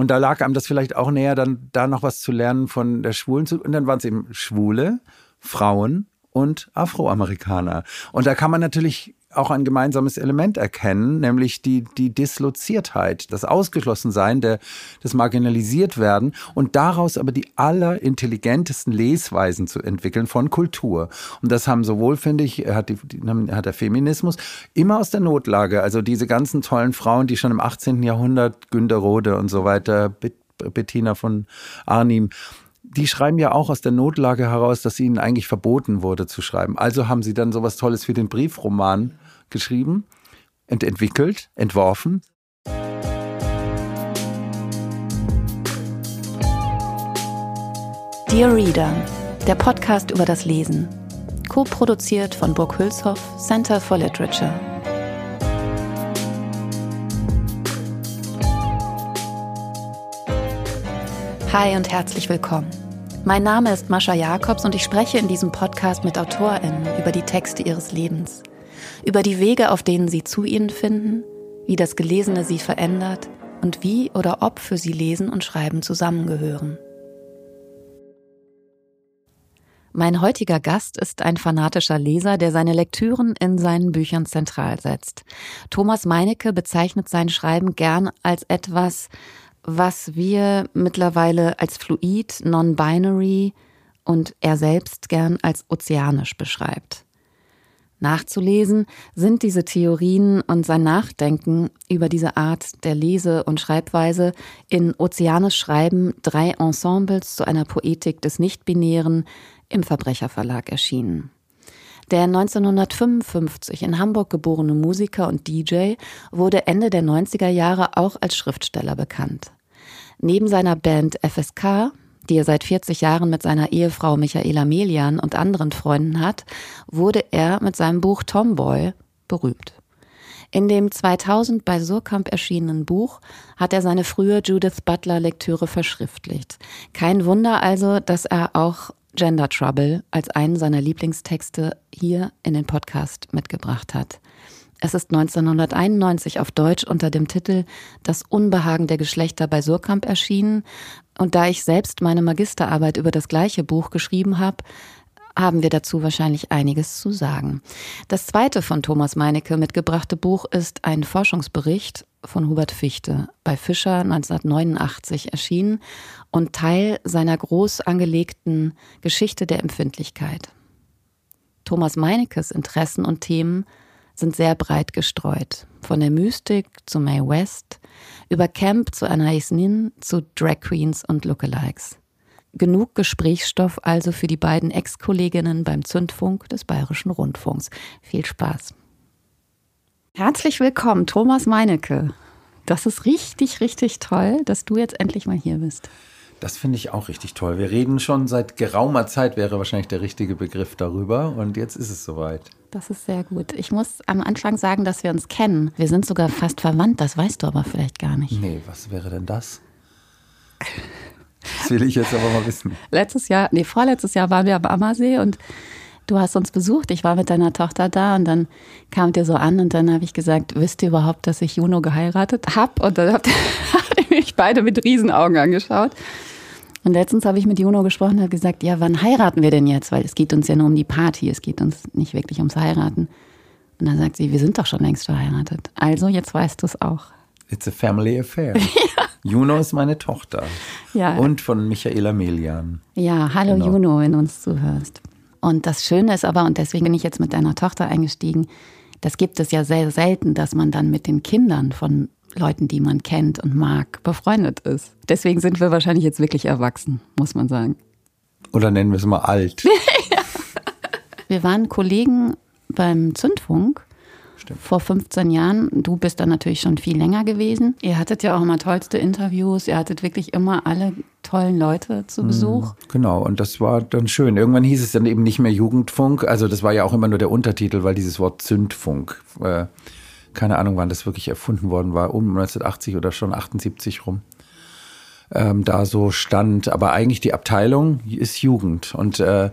Und da lag einem das vielleicht auch näher, dann da noch was zu lernen von der Schwulen. Und dann waren es eben Schwule, Frauen und Afroamerikaner. Und da kann man natürlich auch ein gemeinsames Element erkennen, nämlich die, die Disloziertheit, das Ausgeschlossensein, der, das Marginalisiertwerden und daraus aber die allerintelligentesten Lesweisen zu entwickeln von Kultur. Und das haben sowohl, finde ich, hat, die, hat der Feminismus immer aus der Notlage, also diese ganzen tollen Frauen, die schon im 18. Jahrhundert, Günter Rode und so weiter, Bettina von Arnim, die schreiben ja auch aus der Notlage heraus, dass ihnen eigentlich verboten wurde zu schreiben. Also haben sie dann sowas Tolles für den Briefroman geschrieben und entwickelt, entworfen. Dear Reader, der Podcast über das Lesen. Co-produziert von Burg Hülshoff, Center for Literature. Hi und herzlich willkommen. Mein Name ist Mascha Jakobs und ich spreche in diesem Podcast mit AutorInnen über die Texte ihres Lebens, über die Wege, auf denen sie zu ihnen finden, wie das Gelesene sie verändert und wie oder ob für sie Lesen und Schreiben zusammengehören. Mein heutiger Gast ist ein fanatischer Leser, der seine Lektüren in seinen Büchern zentral setzt. Thomas Meinecke bezeichnet sein Schreiben gern als etwas, was wir mittlerweile als fluid, non-binary und er selbst gern als ozeanisch beschreibt. Nachzulesen sind diese Theorien und sein Nachdenken über diese Art der Lese- und Schreibweise in Ozeanisch Schreiben drei Ensembles zu einer Poetik des Nichtbinären im Verbrecherverlag erschienen. Der 1955 in Hamburg geborene Musiker und DJ wurde Ende der 90er Jahre auch als Schriftsteller bekannt. Neben seiner Band FSK, die er seit 40 Jahren mit seiner Ehefrau Michaela Melian und anderen Freunden hat, wurde er mit seinem Buch Tomboy berühmt. In dem 2000 bei Surkamp erschienenen Buch hat er seine frühe Judith Butler Lektüre verschriftlicht. Kein Wunder also, dass er auch Gender Trouble als einen seiner Lieblingstexte hier in den Podcast mitgebracht hat. Es ist 1991 auf Deutsch unter dem Titel Das Unbehagen der Geschlechter bei Surkamp erschienen. Und da ich selbst meine Magisterarbeit über das gleiche Buch geschrieben habe, haben wir dazu wahrscheinlich einiges zu sagen. Das zweite von Thomas Meinecke mitgebrachte Buch ist ein Forschungsbericht von Hubert Fichte bei Fischer 1989 erschienen und Teil seiner groß angelegten Geschichte der Empfindlichkeit. Thomas Meinekes Interessen und Themen sind sehr breit gestreut. Von der Mystik zu Mae West, über Camp zu Anais Nin zu Drag Queens und Lookalikes. Genug Gesprächsstoff also für die beiden Ex-Kolleginnen beim Zündfunk des Bayerischen Rundfunks. Viel Spaß. Herzlich willkommen, Thomas Meinecke. Das ist richtig, richtig toll, dass du jetzt endlich mal hier bist. Das finde ich auch richtig toll. Wir reden schon seit geraumer Zeit, wäre wahrscheinlich der richtige Begriff darüber. Und jetzt ist es soweit. Das ist sehr gut. Ich muss am Anfang sagen, dass wir uns kennen. Wir sind sogar fast verwandt, das weißt du aber vielleicht gar nicht. Nee, was wäre denn das? Das will ich jetzt aber mal wissen. Letztes Jahr, nee, vorletztes Jahr waren wir am Ammersee und du hast uns besucht. Ich war mit deiner Tochter da und dann kamt ihr so an und dann habe ich gesagt, wisst ihr überhaupt, dass ich Juno geheiratet habe? Und dann habt ihr mich beide mit Riesenaugen angeschaut. Und letztens habe ich mit Juno gesprochen und hat gesagt, ja, wann heiraten wir denn jetzt? Weil es geht uns ja nur um die Party, es geht uns nicht wirklich ums Heiraten. Und dann sagt sie, wir sind doch schon längst verheiratet. Also, jetzt weißt du es auch. It's a family affair. ja. Juno ist meine Tochter. Ja. Und von Michaela Melian. Ja, hallo genau. Juno, wenn du uns zuhörst. Und das Schöne ist aber, und deswegen bin ich jetzt mit deiner Tochter eingestiegen, das gibt es ja sehr selten, dass man dann mit den Kindern von Leuten, die man kennt und mag, befreundet ist. Deswegen sind wir wahrscheinlich jetzt wirklich erwachsen, muss man sagen. Oder nennen wir es mal alt. wir waren Kollegen beim Zündfunk Stimmt. vor 15 Jahren. Du bist da natürlich schon viel länger gewesen. Ihr hattet ja auch immer tollste Interviews. Ihr hattet wirklich immer alle tollen Leute zu mhm. Besuch. Genau, und das war dann schön. Irgendwann hieß es dann eben nicht mehr Jugendfunk. Also das war ja auch immer nur der Untertitel, weil dieses Wort Zündfunk äh, keine Ahnung, wann das wirklich erfunden worden war, um 1980 oder schon 78 rum. Ähm, da so stand. Aber eigentlich die Abteilung ist Jugend. Und äh,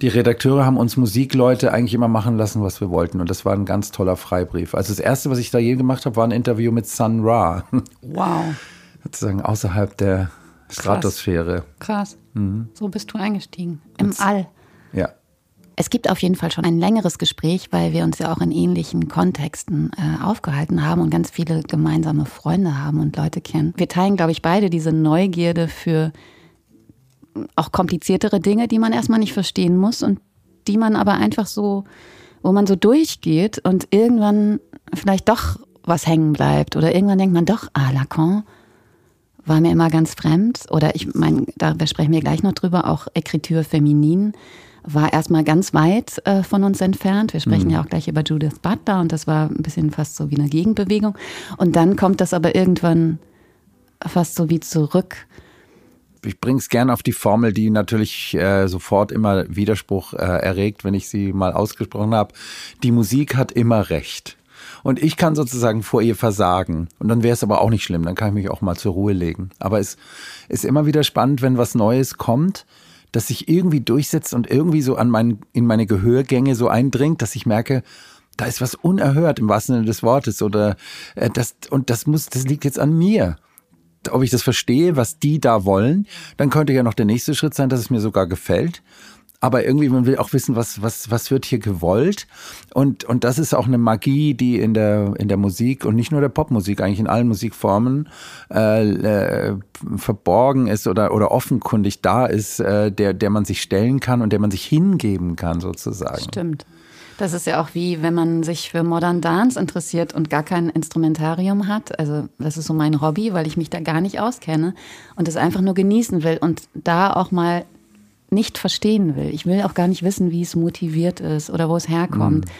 die Redakteure haben uns Musikleute eigentlich immer machen lassen, was wir wollten. Und das war ein ganz toller Freibrief. Also das Erste, was ich da je gemacht habe, war ein Interview mit Sun Ra. Wow. sozusagen außerhalb der Stratosphäre. Krass. Mhm. So bist du eingestiegen. Im All. Es gibt auf jeden Fall schon ein längeres Gespräch, weil wir uns ja auch in ähnlichen Kontexten äh, aufgehalten haben und ganz viele gemeinsame Freunde haben und Leute kennen. Wir teilen, glaube ich, beide diese Neugierde für auch kompliziertere Dinge, die man erstmal nicht verstehen muss und die man aber einfach so, wo man so durchgeht und irgendwann vielleicht doch was hängen bleibt oder irgendwann denkt man doch, ah, Lacan war mir immer ganz fremd oder ich meine, da sprechen wir gleich noch drüber, auch Écriture Feminin war erstmal ganz weit äh, von uns entfernt. Wir sprechen mhm. ja auch gleich über Judith Butler und das war ein bisschen fast so wie eine Gegenbewegung. Und dann kommt das aber irgendwann fast so wie zurück. Ich bringe es gerne auf die Formel, die natürlich äh, sofort immer Widerspruch äh, erregt, wenn ich sie mal ausgesprochen habe. Die Musik hat immer recht. Und ich kann sozusagen vor ihr versagen. Und dann wäre es aber auch nicht schlimm. Dann kann ich mich auch mal zur Ruhe legen. Aber es ist immer wieder spannend, wenn was Neues kommt das sich irgendwie durchsetzt und irgendwie so an mein, in meine Gehörgänge so eindringt, dass ich merke, da ist was unerhört im wahrsten Sinne des Wortes oder äh, das und das muss, das liegt jetzt an mir. Ob ich das verstehe, was die da wollen, dann könnte ja noch der nächste Schritt sein, dass es mir sogar gefällt aber irgendwie, man will auch wissen, was, was, was wird hier gewollt. Und, und das ist auch eine Magie, die in der, in der Musik und nicht nur der Popmusik, eigentlich in allen Musikformen äh, äh, verborgen ist oder, oder offenkundig da ist, äh, der, der man sich stellen kann und der man sich hingeben kann, sozusagen. Stimmt. Das ist ja auch wie, wenn man sich für Modern Dance interessiert und gar kein Instrumentarium hat. Also das ist so mein Hobby, weil ich mich da gar nicht auskenne und es einfach nur genießen will und da auch mal nicht verstehen will. Ich will auch gar nicht wissen, wie es motiviert ist oder wo es herkommt. Mhm.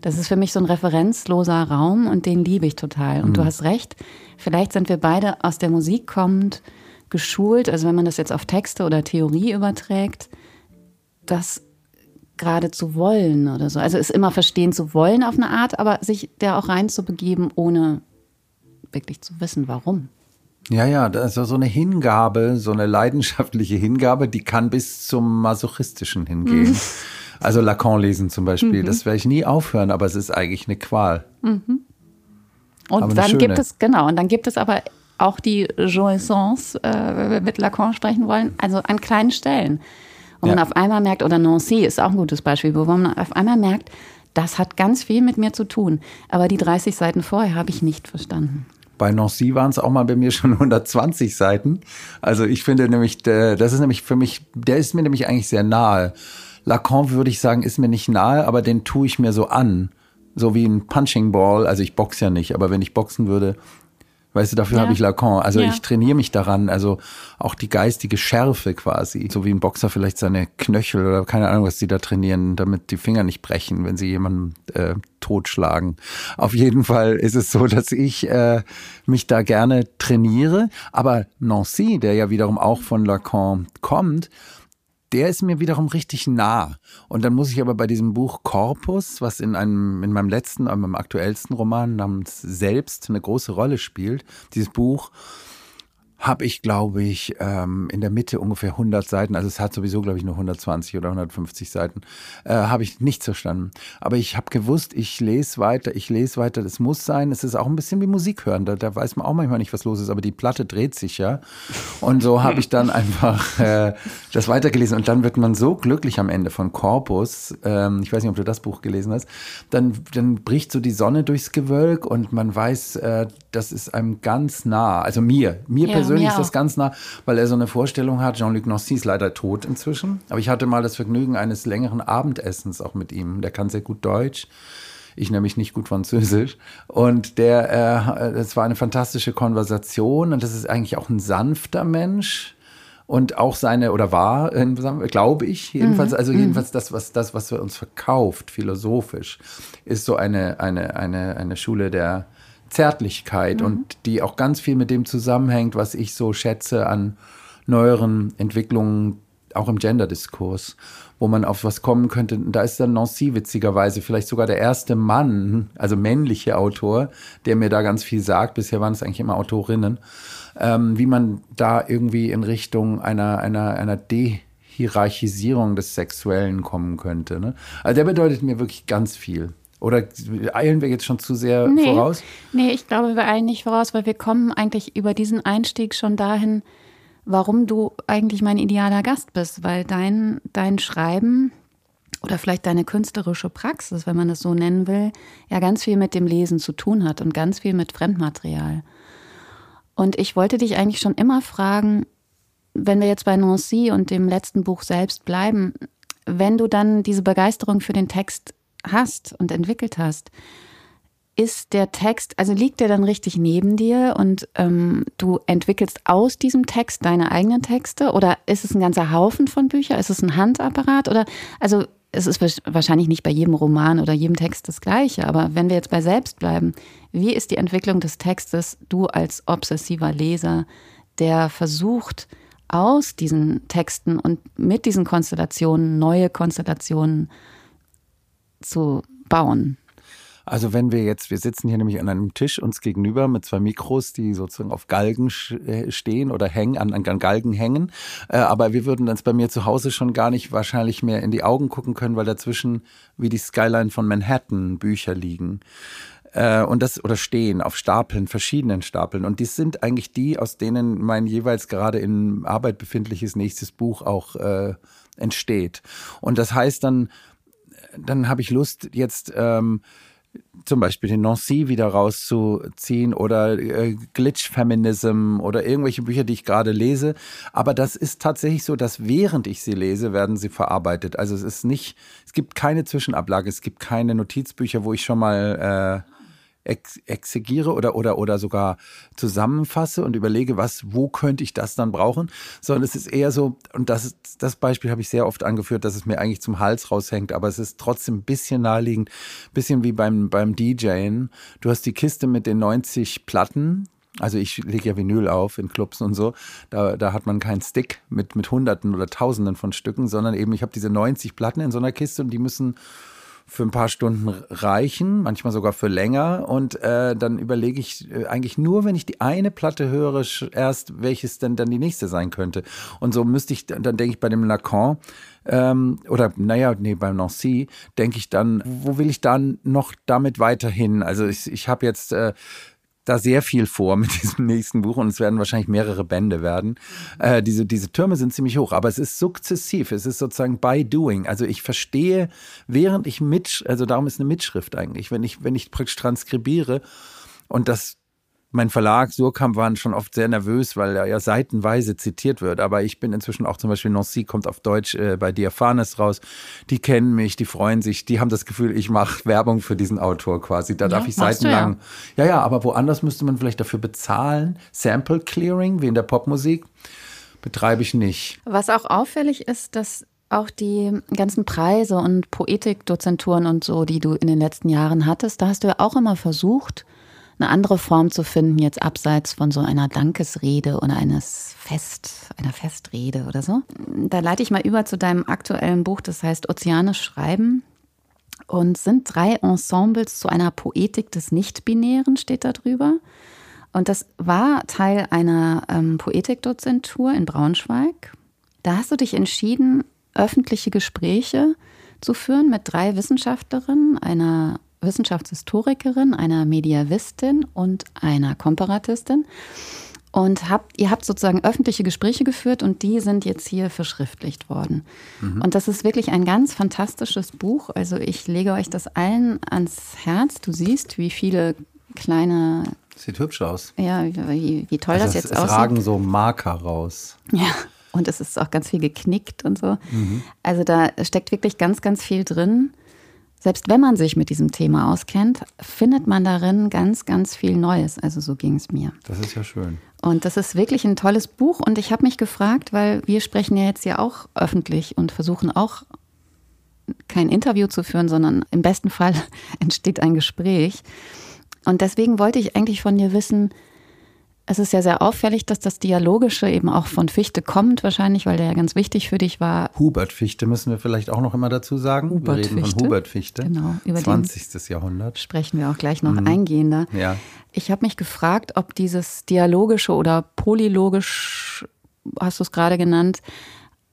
Das ist für mich so ein referenzloser Raum und den liebe ich total. Und mhm. du hast recht, vielleicht sind wir beide aus der Musik kommend geschult, also wenn man das jetzt auf Texte oder Theorie überträgt, das gerade zu wollen oder so. Also es immer verstehen zu wollen auf eine Art, aber sich da auch reinzubegeben, ohne wirklich zu wissen, warum. Ja, ja, das ist so eine Hingabe, so eine leidenschaftliche Hingabe, die kann bis zum Masochistischen hingehen. Mhm. Also Lacan lesen zum Beispiel, mhm. das werde ich nie aufhören, aber es ist eigentlich eine Qual. Mhm. Und dann gibt es, genau, und dann gibt es aber auch die Jouissance, äh, wenn wir mit Lacan sprechen wollen, also an kleinen Stellen. Wo ja. man auf einmal merkt, oder Nancy ist auch ein gutes Beispiel, wo man auf einmal merkt, das hat ganz viel mit mir zu tun. Aber die 30 Seiten vorher habe ich nicht verstanden. Bei Nancy waren es auch mal bei mir schon 120 Seiten. Also ich finde nämlich, das ist nämlich für mich, der ist mir nämlich eigentlich sehr nahe. Lacan würde ich sagen, ist mir nicht nahe, aber den tue ich mir so an. So wie ein Punching Ball. Also ich boxe ja nicht, aber wenn ich boxen würde, Weißt du, dafür ja. habe ich Lacan. Also ja. ich trainiere mich daran, also auch die geistige Schärfe quasi. So wie ein Boxer vielleicht seine Knöchel oder keine Ahnung, was die da trainieren, damit die Finger nicht brechen, wenn sie jemanden äh, totschlagen. Auf jeden Fall ist es so, dass ich äh, mich da gerne trainiere. Aber Nancy, der ja wiederum auch von Lacan kommt, der ist mir wiederum richtig nah. Und dann muss ich aber bei diesem Buch Corpus, was in einem, in meinem letzten, in meinem aktuellsten Roman namens Selbst eine große Rolle spielt, dieses Buch, habe ich, glaube ich, ähm, in der Mitte ungefähr 100 Seiten, also es hat sowieso, glaube ich, nur 120 oder 150 Seiten, äh, habe ich nicht verstanden. Aber ich habe gewusst, ich lese weiter, ich lese weiter, das muss sein. Es ist auch ein bisschen wie Musik hören, da, da weiß man auch manchmal nicht, was los ist, aber die Platte dreht sich ja. Und so habe ich dann einfach äh, das weitergelesen und dann wird man so glücklich am Ende von Corpus, ähm, ich weiß nicht, ob du das Buch gelesen hast, dann, dann bricht so die Sonne durchs Gewölk und man weiß, äh, das ist einem ganz nah, also mir, mir ja. persönlich persönlich ist das ganz nah, weil er so eine Vorstellung hat. Jean-Luc Nancy ist leider tot inzwischen. Aber ich hatte mal das Vergnügen eines längeren Abendessens auch mit ihm. Der kann sehr gut Deutsch. Ich nämlich nicht gut Französisch. Und der, äh, das war eine fantastische Konversation. Und das ist eigentlich auch ein sanfter Mensch und auch seine oder war, glaube ich jedenfalls, mhm. also mhm. jedenfalls das was das was wir uns verkauft philosophisch ist so eine eine eine eine Schule der Zärtlichkeit mhm. und die auch ganz viel mit dem zusammenhängt, was ich so schätze an neueren Entwicklungen, auch im Gender-Diskurs, wo man auf was kommen könnte. Da ist dann Nancy witzigerweise vielleicht sogar der erste Mann, also männliche Autor, der mir da ganz viel sagt. Bisher waren es eigentlich immer Autorinnen, ähm, wie man da irgendwie in Richtung einer, einer, einer Dehierarchisierung des Sexuellen kommen könnte. Ne? Also der bedeutet mir wirklich ganz viel. Oder eilen wir jetzt schon zu sehr nee, voraus? Nee, ich glaube, wir eilen nicht voraus, weil wir kommen eigentlich über diesen Einstieg schon dahin, warum du eigentlich mein idealer Gast bist, weil dein, dein Schreiben oder vielleicht deine künstlerische Praxis, wenn man das so nennen will, ja ganz viel mit dem Lesen zu tun hat und ganz viel mit Fremdmaterial. Und ich wollte dich eigentlich schon immer fragen, wenn wir jetzt bei Nancy und dem letzten Buch selbst bleiben, wenn du dann diese Begeisterung für den Text hast und entwickelt hast, ist der Text, also liegt der dann richtig neben dir und ähm, du entwickelst aus diesem Text deine eigenen Texte oder ist es ein ganzer Haufen von Büchern? Ist es ein Handapparat oder also es ist wahrscheinlich nicht bei jedem Roman oder jedem Text das gleiche, aber wenn wir jetzt bei selbst bleiben, wie ist die Entwicklung des Textes du als obsessiver Leser, der versucht aus diesen Texten und mit diesen Konstellationen neue Konstellationen zu bauen? Also wenn wir jetzt, wir sitzen hier nämlich an einem Tisch uns gegenüber mit zwei Mikros, die sozusagen auf Galgen äh, stehen oder hängen, an, an Galgen hängen. Äh, aber wir würden uns bei mir zu Hause schon gar nicht wahrscheinlich mehr in die Augen gucken können, weil dazwischen wie die Skyline von Manhattan Bücher liegen äh, und das oder stehen auf Stapeln, verschiedenen Stapeln. Und dies sind eigentlich die, aus denen mein jeweils gerade in Arbeit befindliches nächstes Buch auch äh, entsteht. Und das heißt dann, dann habe ich Lust jetzt ähm, zum Beispiel den Nancy wieder rauszuziehen oder äh, Glitch Feminism oder irgendwelche Bücher, die ich gerade lese. Aber das ist tatsächlich so, dass während ich sie lese, werden sie verarbeitet. Also es ist nicht, es gibt keine Zwischenablage, es gibt keine Notizbücher, wo ich schon mal äh, ex exegiere oder, oder, oder sogar zusammenfasse und überlege, was, wo könnte ich das dann brauchen, sondern es ist eher so, und das, das Beispiel habe ich sehr oft angeführt, dass es mir eigentlich zum Hals raushängt, aber es ist trotzdem ein bisschen naheliegend, bisschen wie beim, beim DJen. Du hast die Kiste mit den 90 Platten, also ich lege ja Vinyl auf in Clubs und so. Da, da hat man keinen Stick mit, mit Hunderten oder Tausenden von Stücken, sondern eben ich habe diese 90 Platten in so einer Kiste und die müssen für ein paar Stunden reichen, manchmal sogar für länger. Und äh, dann überlege ich äh, eigentlich nur, wenn ich die eine Platte höre, erst, welches denn dann die nächste sein könnte. Und so müsste ich, dann denke ich bei dem Lacan, ähm, oder naja, nee, beim Nancy, denke ich dann, wo will ich dann noch damit weiterhin? Also ich, ich habe jetzt äh, da sehr viel vor mit diesem nächsten Buch und es werden wahrscheinlich mehrere Bände werden. Äh, diese, diese Türme sind ziemlich hoch, aber es ist sukzessiv, es ist sozusagen by doing. Also ich verstehe, während ich mit, also darum ist eine Mitschrift eigentlich, wenn ich, wenn ich praktisch transkribiere und das mein Verlag Surkamp waren schon oft sehr nervös, weil er ja seitenweise zitiert wird. Aber ich bin inzwischen auch zum Beispiel Nancy kommt auf Deutsch äh, bei Diaphanes raus. Die kennen mich, die freuen sich, die haben das Gefühl, ich mache Werbung für diesen Autor quasi. Da ja, darf ich seitenlang. Ja. ja, ja, aber woanders müsste man vielleicht dafür bezahlen. Sample Clearing, wie in der Popmusik, betreibe ich nicht. Was auch auffällig ist, dass auch die ganzen Preise und Poetikdozenturen und so, die du in den letzten Jahren hattest, da hast du ja auch immer versucht, eine andere Form zu finden, jetzt abseits von so einer Dankesrede oder eines Fest, einer Festrede oder so. Da leite ich mal über zu deinem aktuellen Buch, das heißt Ozeanisch Schreiben. Und sind drei Ensembles zu einer Poetik des Nicht-Binären, steht da drüber. Und das war Teil einer ähm, Poetikdozentur in Braunschweig. Da hast du dich entschieden, öffentliche Gespräche zu führen mit drei Wissenschaftlerinnen, einer Wissenschaftshistorikerin, einer Mediavistin und einer Komparatistin. Und habt, ihr habt sozusagen öffentliche Gespräche geführt und die sind jetzt hier verschriftlicht worden. Mhm. Und das ist wirklich ein ganz fantastisches Buch. Also ich lege euch das allen ans Herz. Du siehst, wie viele kleine. Sieht hübsch aus. Ja, wie, wie toll also das jetzt es, aussieht. Es ragen so Marker raus. Ja. Und es ist auch ganz viel geknickt und so. Mhm. Also da steckt wirklich ganz, ganz viel drin selbst wenn man sich mit diesem Thema auskennt, findet man darin ganz, ganz viel Neues. Also so ging es mir. Das ist ja schön. Und das ist wirklich ein tolles Buch. Und ich habe mich gefragt, weil wir sprechen ja jetzt ja auch öffentlich und versuchen auch kein Interview zu führen, sondern im besten Fall entsteht ein Gespräch. Und deswegen wollte ich eigentlich von dir wissen, es ist ja sehr auffällig, dass das Dialogische eben auch von Fichte kommt, wahrscheinlich, weil der ja ganz wichtig für dich war. Hubert Fichte müssen wir vielleicht auch noch immer dazu sagen. Hubert wir reden Fichte. von Hubert Fichte. Genau, über 20. Jahrhundert. Sprechen wir auch gleich noch mhm. eingehender. Ja. Ich habe mich gefragt, ob dieses Dialogische oder Polylogisch, hast du es gerade genannt,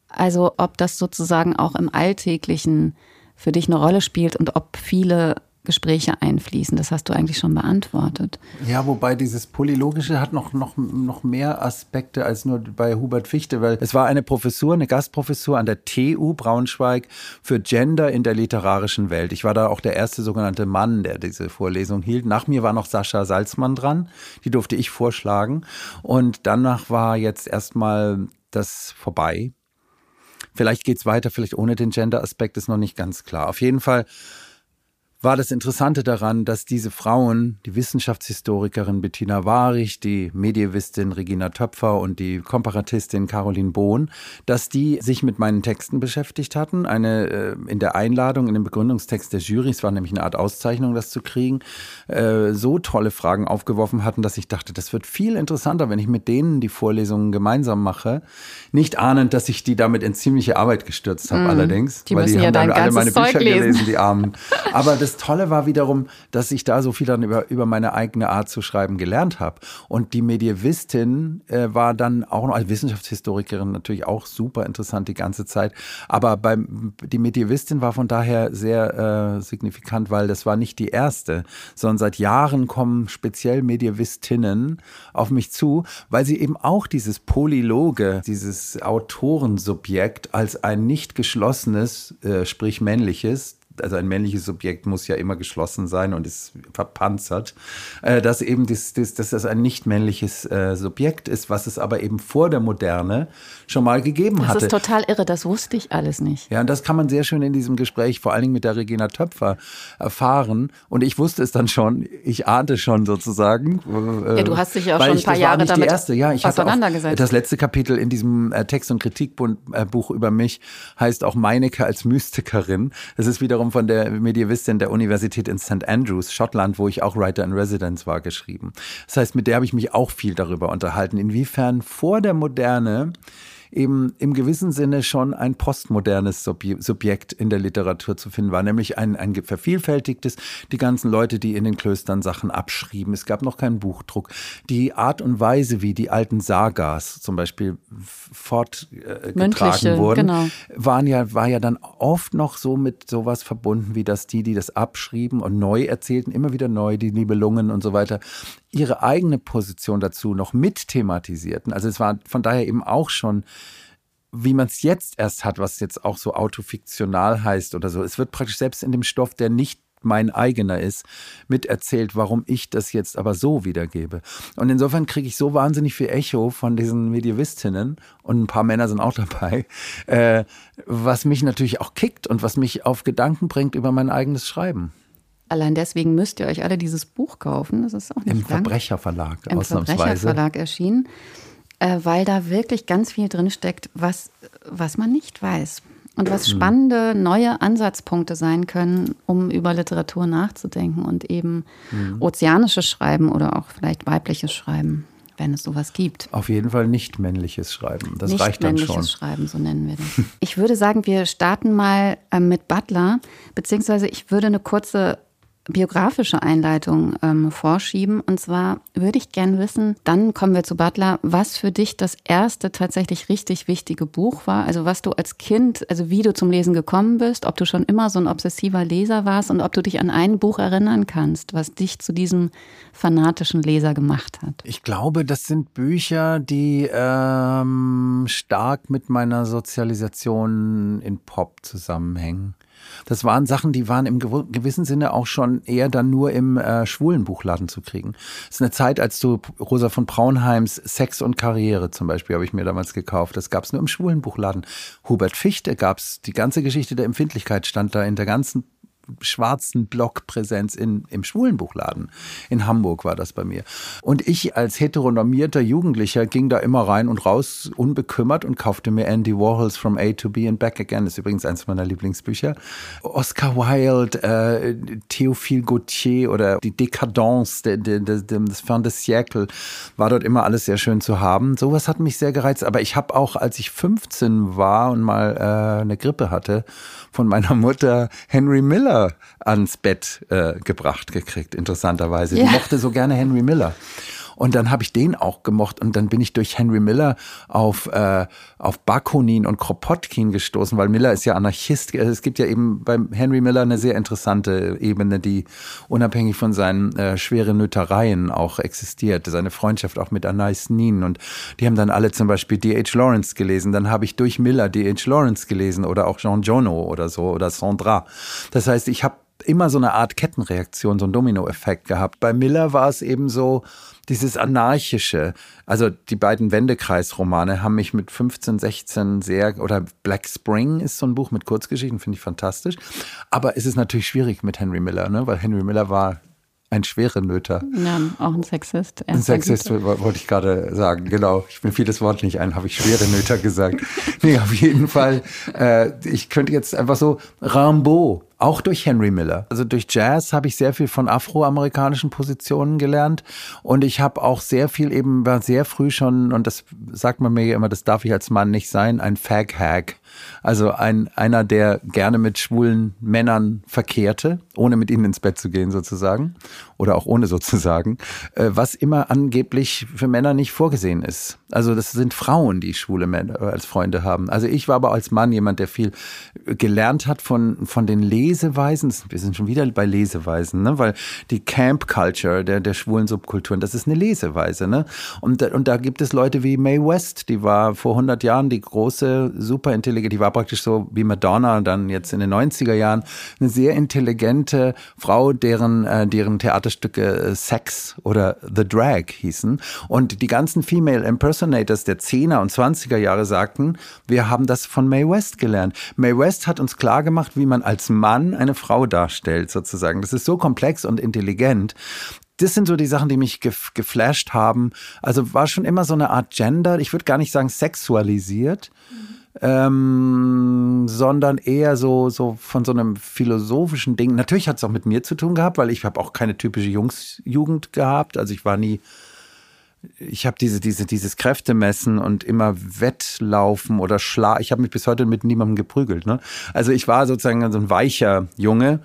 also ob das sozusagen auch im Alltäglichen für dich eine Rolle spielt und ob viele Gespräche einfließen. Das hast du eigentlich schon beantwortet. Ja, wobei dieses Polylogische hat noch, noch, noch mehr Aspekte als nur bei Hubert Fichte, weil es war eine Professur, eine Gastprofessur an der TU Braunschweig für Gender in der literarischen Welt. Ich war da auch der erste sogenannte Mann, der diese Vorlesung hielt. Nach mir war noch Sascha Salzmann dran, die durfte ich vorschlagen. Und danach war jetzt erstmal das vorbei. Vielleicht geht es weiter, vielleicht ohne den Gender-Aspekt, ist noch nicht ganz klar. Auf jeden Fall war das Interessante daran, dass diese Frauen, die Wissenschaftshistorikerin Bettina Warich, die Medievistin Regina Töpfer und die Komparatistin Caroline Bohn, dass die sich mit meinen Texten beschäftigt hatten. Eine äh, in der Einladung, in dem Begründungstext der Jury, es war nämlich eine Art Auszeichnung, das zu kriegen, äh, so tolle Fragen aufgeworfen hatten, dass ich dachte, das wird viel interessanter, wenn ich mit denen die Vorlesungen gemeinsam mache. Nicht ahnend, dass ich die damit in ziemliche Arbeit gestürzt habe, mm, allerdings. Die weil die haben ja dann alle meine Bücher lesen. gelesen, die Armen. Aber das Tolle war wiederum, dass ich da so viel dann über, über meine eigene Art zu schreiben gelernt habe. Und die Medievistin äh, war dann auch noch als Wissenschaftshistorikerin natürlich auch super interessant die ganze Zeit. Aber beim, die Medievistin war von daher sehr äh, signifikant, weil das war nicht die erste, sondern seit Jahren kommen speziell Medievistinnen auf mich zu, weil sie eben auch dieses Polyloge, dieses Autorensubjekt als ein nicht geschlossenes, äh, sprich männliches, also ein männliches Subjekt muss ja immer geschlossen sein und ist verpanzert, äh, dass eben das, das, dass das ein nicht männliches äh, Subjekt ist, was es aber eben vor der Moderne schon mal gegeben das hatte. Das ist total irre, das wusste ich alles nicht. Ja, und das kann man sehr schön in diesem Gespräch, vor allen Dingen mit der Regina Töpfer, erfahren. Und ich wusste es dann schon, ich ahnte schon sozusagen. Ja, du hast dich ja schon ein paar Jahre damit erste. Ja, ich auseinandergesetzt. das letzte Kapitel in diesem äh, Text- und Kritikbuch über mich heißt auch Meinecke als Mystikerin. Das ist wiederum wiederum von der Medievistin der Universität in St. Andrews, Schottland, wo ich auch Writer in Residence war, geschrieben. Das heißt, mit der habe ich mich auch viel darüber unterhalten, inwiefern vor der Moderne eben im gewissen Sinne schon ein postmodernes Subjekt in der Literatur zu finden war, nämlich ein, ein vervielfältigtes, die ganzen Leute, die in den Klöstern Sachen abschrieben. Es gab noch keinen Buchdruck. Die Art und Weise, wie die alten Sagas zum Beispiel fortgetragen wurden, genau. waren ja, war ja dann oft noch so mit sowas verbunden, wie dass die, die das abschrieben und neu erzählten, immer wieder neu, die Nibelungen und so weiter, ihre eigene Position dazu noch mit thematisierten. Also es war von daher eben auch schon wie man es jetzt erst hat, was jetzt auch so autofiktional heißt oder so. Es wird praktisch selbst in dem Stoff, der nicht mein eigener ist, miterzählt, warum ich das jetzt aber so wiedergebe. Und insofern kriege ich so wahnsinnig viel Echo von diesen Medievistinnen und ein paar Männer sind auch dabei, äh, was mich natürlich auch kickt und was mich auf Gedanken bringt über mein eigenes Schreiben. Allein deswegen müsst ihr euch alle dieses Buch kaufen. Das ist auch nicht Im lang. Verbrecherverlag, Im ausnahmsweise. Verbrecherverlag erschienen, äh, weil da wirklich ganz viel drinsteckt, was, was man nicht weiß. Und was hm. spannende neue Ansatzpunkte sein können, um über Literatur nachzudenken und eben mhm. ozeanisches Schreiben oder auch vielleicht weibliches Schreiben, wenn es sowas gibt. Auf jeden Fall nicht männliches Schreiben. Das nicht reicht dann schon. Männliches Schreiben, so nennen wir das. Ich würde sagen, wir starten mal äh, mit Butler, beziehungsweise ich würde eine kurze biografische Einleitung ähm, vorschieben. Und zwar würde ich gern wissen, dann kommen wir zu Butler, was für dich das erste tatsächlich richtig wichtige Buch war. Also was du als Kind, also wie du zum Lesen gekommen bist, ob du schon immer so ein obsessiver Leser warst und ob du dich an ein Buch erinnern kannst, was dich zu diesem fanatischen Leser gemacht hat. Ich glaube, das sind Bücher, die ähm, stark mit meiner Sozialisation in Pop zusammenhängen. Das waren Sachen, die waren im gewissen Sinne auch schon eher dann nur im äh, schwulen Buchladen zu kriegen. Das ist eine Zeit, als du Rosa von Braunheims Sex und Karriere zum Beispiel habe ich mir damals gekauft. Das gab es nur im schwulen Buchladen. Hubert Fichte gab es, die ganze Geschichte der Empfindlichkeit stand da in der ganzen schwarzen Blockpräsenz in, im Schwulenbuchladen. In Hamburg war das bei mir. Und ich als heteronormierter Jugendlicher ging da immer rein und raus, unbekümmert und kaufte mir Andy Warhols From A to B and Back Again. Das ist übrigens eins meiner Lieblingsbücher. Oscar Wilde, äh, Théophile Gautier oder die Décadence de, de, de, des Fin de Siècle war dort immer alles sehr schön zu haben. Sowas hat mich sehr gereizt. Aber ich habe auch, als ich 15 war und mal äh, eine Grippe hatte, von meiner Mutter Henry Miller ans Bett äh, gebracht gekriegt, interessanterweise. Ja. Die mochte so gerne Henry Miller. Und dann habe ich den auch gemocht und dann bin ich durch Henry Miller auf, äh, auf Bakunin und Kropotkin gestoßen, weil Miller ist ja Anarchist. Es gibt ja eben bei Henry Miller eine sehr interessante Ebene, die unabhängig von seinen äh, schweren Nötereien auch existiert. Seine Freundschaft auch mit Anais Nin und die haben dann alle zum Beispiel D.H. Lawrence gelesen. Dann habe ich durch Miller D.H. Lawrence gelesen oder auch Jean Jono oder so oder Sandra. Das heißt, ich habe immer so eine Art Kettenreaktion, so ein Dominoeffekt gehabt. Bei Miller war es eben so, dieses anarchische, also die beiden Wendekreisromane haben mich mit 15, 16 sehr, oder Black Spring ist so ein Buch mit Kurzgeschichten, finde ich fantastisch. Aber es ist natürlich schwierig mit Henry Miller, ne? weil Henry Miller war ein schwere Nöter. Ja, auch ein Sexist. Ein Sexist wollte ich gerade sagen, genau. Ich mir fiel das Wort nicht ein, habe ich schwere Nöter gesagt. nee, auf jeden Fall. Äh, ich könnte jetzt einfach so Rambo auch durch Henry Miller. Also durch Jazz habe ich sehr viel von afroamerikanischen Positionen gelernt und ich habe auch sehr viel eben war sehr früh schon und das sagt man mir immer, das darf ich als Mann nicht sein, ein Fag-Hag. Also ein einer, der gerne mit schwulen Männern verkehrte, ohne mit ihnen ins Bett zu gehen sozusagen oder auch ohne sozusagen, äh, was immer angeblich für Männer nicht vorgesehen ist. Also das sind Frauen, die schwule Männer als Freunde haben. Also ich war aber als Mann jemand, der viel gelernt hat von von den Leseweisen, wir sind schon wieder bei Leseweisen, ne? weil die Camp Culture der, der schwulen Subkulturen, das ist eine Leseweise. Ne? Und, und da gibt es Leute wie Mae West, die war vor 100 Jahren die große, super intelligente, die war praktisch so wie Madonna dann jetzt in den 90er Jahren, eine sehr intelligente Frau, deren, äh, deren Theaterstücke äh, Sex oder The Drag hießen. Und die ganzen Female Impersonators der 10er und 20er Jahre sagten, wir haben das von Mae West gelernt. Mae West hat uns klar gemacht, wie man als Mann eine Frau darstellt, sozusagen. Das ist so komplex und intelligent. Das sind so die Sachen, die mich gef geflasht haben. Also war schon immer so eine Art Gender, ich würde gar nicht sagen sexualisiert. Mhm. Ähm, sondern eher so, so von so einem philosophischen Ding. Natürlich hat es auch mit mir zu tun gehabt, weil ich habe auch keine typische Jungsjugend gehabt. Also ich war nie ich habe diese, diese, dieses Kräftemessen und immer Wettlaufen oder Schla. Ich habe mich bis heute mit niemandem geprügelt. Ne? Also ich war sozusagen so ein weicher Junge.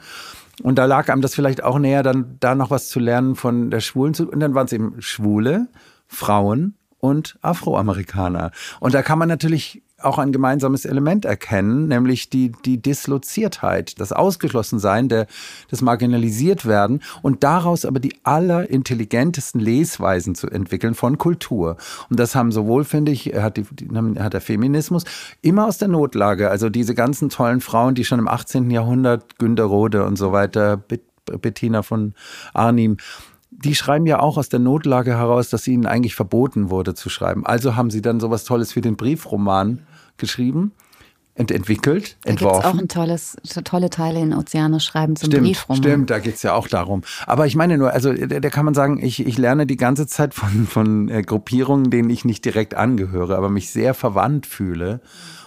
Und da lag einem das vielleicht auch näher, dann da noch was zu lernen von der Schwulen. Und dann waren es eben Schwule, Frauen und Afroamerikaner. Und da kann man natürlich auch ein gemeinsames Element erkennen, nämlich die, die Disloziertheit, das Ausgeschlossensein, der, das Marginalisiertwerden und daraus aber die allerintelligentesten Lesweisen zu entwickeln von Kultur. Und das haben sowohl, finde ich, hat, die, hat der Feminismus immer aus der Notlage, also diese ganzen tollen Frauen, die schon im 18. Jahrhundert, Günter Rode und so weiter, Bettina von Arnim, die schreiben ja auch aus der Notlage heraus, dass ihnen eigentlich verboten wurde zu schreiben. Also haben sie dann sowas Tolles wie den Briefroman geschrieben und entwickelt, da entworfen. Da auch ein tolles, tolle Teile in Ozeane schreiben zum stimmt, Briefroman. Stimmt, da geht's ja auch darum. Aber ich meine nur, also da, da kann man sagen, ich, ich lerne die ganze Zeit von, von äh, Gruppierungen, denen ich nicht direkt angehöre, aber mich sehr verwandt fühle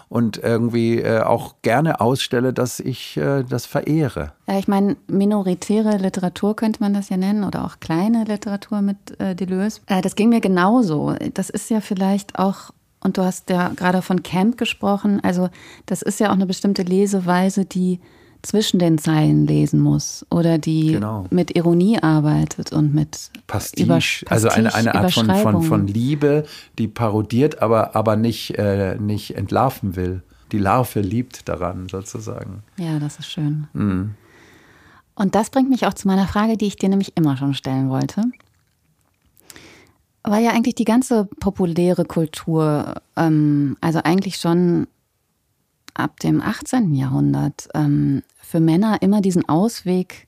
und irgendwie äh, auch gerne ausstelle, dass ich äh, das verehre. Ja, ich meine, minoritäre Literatur könnte man das ja nennen oder auch kleine Literatur mit äh, Deleuze. Äh, das ging mir genauso. Das ist ja vielleicht auch und du hast ja gerade von Camp gesprochen. Also das ist ja auch eine bestimmte Leseweise, die zwischen den Zeilen lesen muss oder die genau. mit Ironie arbeitet und mit Pastiche, Pastiche also eine, eine Art von, von, von Liebe, die parodiert, aber, aber nicht, äh, nicht entlarven will. Die Larve liebt daran sozusagen. Ja, das ist schön. Mhm. Und das bringt mich auch zu meiner Frage, die ich dir nämlich immer schon stellen wollte weil ja eigentlich die ganze populäre Kultur, ähm, also eigentlich schon ab dem 18. Jahrhundert, ähm, für Männer immer diesen Ausweg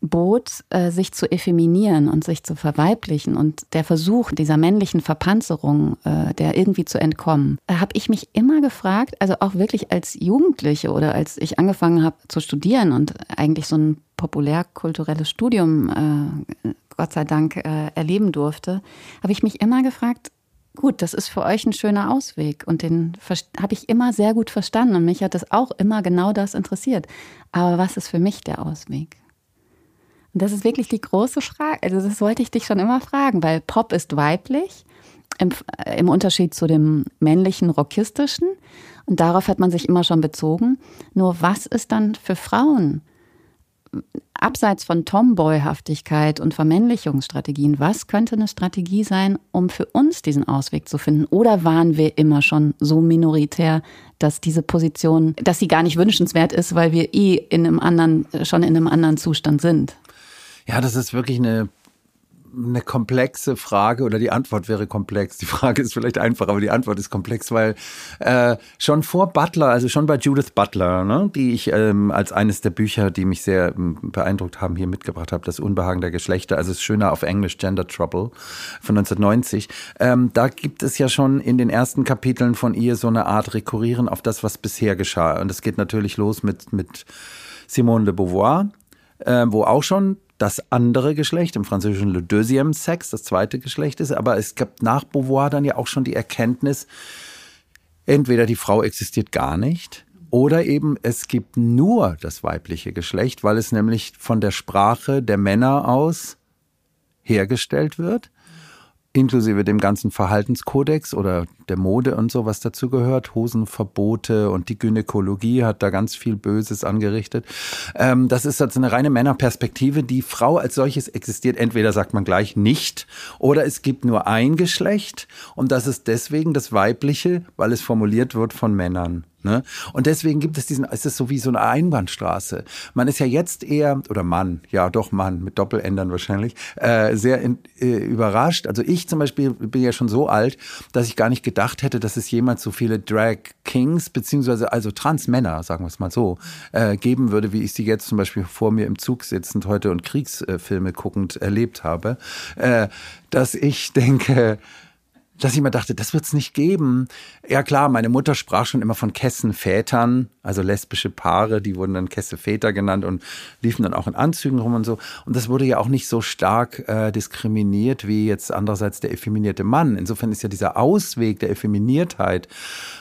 bot, äh, sich zu effeminieren und sich zu verweiblichen und der Versuch dieser männlichen Verpanzerung, äh, der irgendwie zu entkommen, da habe ich mich immer gefragt, also auch wirklich als Jugendliche oder als ich angefangen habe zu studieren und eigentlich so ein populärkulturelles Studium äh, Gott sei Dank äh, erleben durfte, habe ich mich immer gefragt, gut, das ist für euch ein schöner Ausweg und den habe ich immer sehr gut verstanden und mich hat das auch immer genau das interessiert. Aber was ist für mich der Ausweg? Und das ist wirklich die große Frage. Also das wollte ich dich schon immer fragen, weil Pop ist weiblich im, äh, im Unterschied zu dem männlichen rockistischen und darauf hat man sich immer schon bezogen. Nur was ist dann für Frauen abseits von Tomboyhaftigkeit und Vermännlichungsstrategien, was könnte eine Strategie sein, um für uns diesen Ausweg zu finden? Oder waren wir immer schon so minoritär, dass diese Position, dass sie gar nicht wünschenswert ist, weil wir eh in einem anderen, schon in einem anderen Zustand sind? Ja, das ist wirklich eine eine komplexe Frage oder die Antwort wäre komplex. Die Frage ist vielleicht einfach, aber die Antwort ist komplex, weil äh, schon vor Butler, also schon bei Judith Butler, ne, die ich ähm, als eines der Bücher, die mich sehr ähm, beeindruckt haben, hier mitgebracht habe, das Unbehagen der Geschlechter, also es ist schöner auf Englisch Gender Trouble von 1990. Ähm, da gibt es ja schon in den ersten Kapiteln von ihr so eine Art Rekurrieren auf das, was bisher geschah. Und es geht natürlich los mit mit Simone de Beauvoir, äh, wo auch schon das andere Geschlecht, im Französischen le deuxième sexe, das zweite Geschlecht ist. Aber es gab nach Beauvoir dann ja auch schon die Erkenntnis, entweder die Frau existiert gar nicht oder eben es gibt nur das weibliche Geschlecht, weil es nämlich von der Sprache der Männer aus hergestellt wird inklusive dem ganzen Verhaltenskodex oder der Mode und so, was dazu gehört, Hosenverbote und die Gynäkologie hat da ganz viel Böses angerichtet. Ähm, das ist also eine reine Männerperspektive. Die Frau als solches existiert entweder, sagt man gleich, nicht oder es gibt nur ein Geschlecht und das ist deswegen das Weibliche, weil es formuliert wird von Männern. Ne? Und deswegen gibt es diesen, es ist so wie so eine Einbahnstraße. Man ist ja jetzt eher, oder Mann, ja doch Mann, mit Doppeländern wahrscheinlich, äh, sehr in, äh, überrascht. Also ich zum Beispiel bin ja schon so alt, dass ich gar nicht gedacht hätte, dass es jemals so viele Drag Kings, beziehungsweise also Transmänner, sagen wir es mal so, äh, geben würde, wie ich sie jetzt zum Beispiel vor mir im Zug sitzend heute und Kriegsfilme guckend erlebt habe. Äh, dass ich denke, dass ich mir dachte, das wird es nicht geben. Ja klar, meine Mutter sprach schon immer von Kessenvätern, also lesbische Paare, die wurden dann Kesselväter genannt und liefen dann auch in Anzügen rum und so. Und das wurde ja auch nicht so stark äh, diskriminiert wie jetzt andererseits der effeminierte Mann. Insofern ist ja dieser Ausweg der Effeminiertheit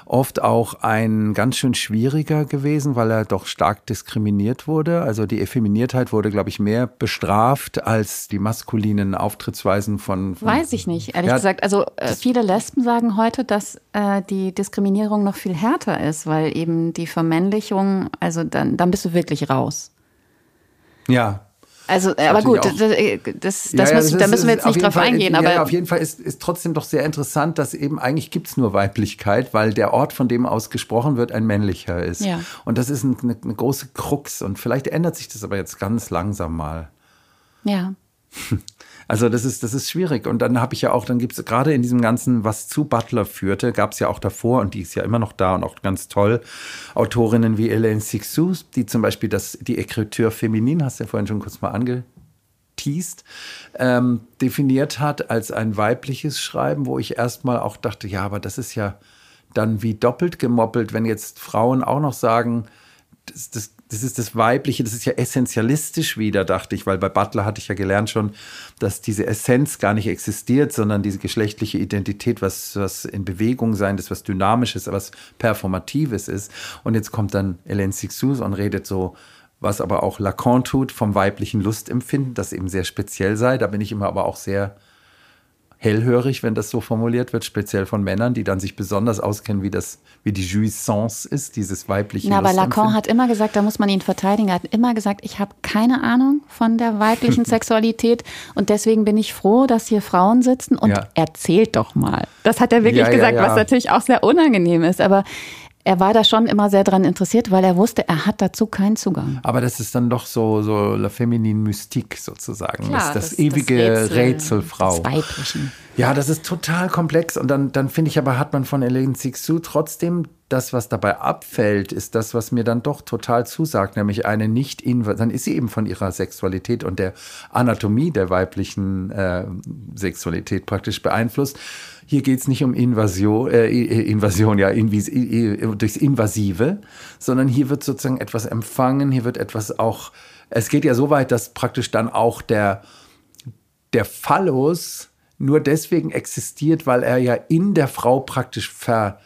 oft auch ein ganz schön schwieriger gewesen, weil er doch stark diskriminiert wurde. Also die Effeminiertheit wurde, glaube ich, mehr bestraft als die maskulinen Auftrittsweisen von. von Weiß ich nicht, ehrlich ja, gesagt. Also äh, viele Lesben sagen heute, dass äh, die Diskriminierung noch viel härter ist, weil eben die Vermännlichung, also dann, dann bist du wirklich raus. Ja, also, aber gut, das, äh, das, das, ja, ja, müssen, da müssen wir jetzt nicht drauf Fall, eingehen. Aber ja, auf jeden Fall ist, ist trotzdem doch sehr interessant, dass eben eigentlich gibt es nur Weiblichkeit, weil der Ort, von dem aus gesprochen wird, ein männlicher ist. Ja. Und das ist eine, eine große Krux. Und vielleicht ändert sich das aber jetzt ganz langsam mal. Ja. Also das ist, das ist schwierig. Und dann habe ich ja auch, dann gibt es gerade in diesem Ganzen, was zu Butler führte, gab es ja auch davor, und die ist ja immer noch da und auch ganz toll, Autorinnen wie Elaine Sixou, die zum Beispiel das, die Écriture Feminin, hast du ja vorhin schon kurz mal angeteased, ähm, definiert hat als ein weibliches Schreiben, wo ich erstmal auch dachte, ja, aber das ist ja dann wie doppelt gemoppelt, wenn jetzt Frauen auch noch sagen, das, das, das ist das Weibliche, das ist ja essentialistisch wieder, dachte ich, weil bei Butler hatte ich ja gelernt schon, dass diese Essenz gar nicht existiert, sondern diese geschlechtliche Identität, was, was in Bewegung sein, das was Dynamisches, was Performatives ist. Und jetzt kommt dann Hélène Sixous und redet so, was aber auch Lacan tut, vom weiblichen Lustempfinden, das eben sehr speziell sei. Da bin ich immer aber auch sehr hellhörig, wenn das so formuliert wird, speziell von Männern, die dann sich besonders auskennen, wie das, wie die Jouissance ist, dieses weibliche. Na, aber Lacan hat immer gesagt, da muss man ihn verteidigen. Er hat immer gesagt, ich habe keine Ahnung von der weiblichen Sexualität und deswegen bin ich froh, dass hier Frauen sitzen und ja. erzählt doch mal. Das hat er wirklich ja, gesagt, ja, was natürlich auch sehr unangenehm ist. Aber er war da schon immer sehr dran interessiert, weil er wusste, er hat dazu keinen Zugang. Aber das ist dann doch so, so la feminine Mystique sozusagen. Klar, das, das, das, ewige das Rätsel, Rätselfrau. Das Weiblichen. Ja, das ist total komplex. Und dann, dann finde ich aber, hat man von Elaine Sixou trotzdem das, was dabei abfällt, ist das, was mir dann doch total zusagt, nämlich eine nicht dann ist sie eben von ihrer Sexualität und der Anatomie der weiblichen äh, Sexualität praktisch beeinflusst. Hier geht es nicht um Invasion, äh, Invasion, ja, invis, durchs Invasive, sondern hier wird sozusagen etwas empfangen, hier wird etwas auch, es geht ja so weit, dass praktisch dann auch der, der Phallus nur deswegen existiert, weil er ja in der Frau praktisch ver,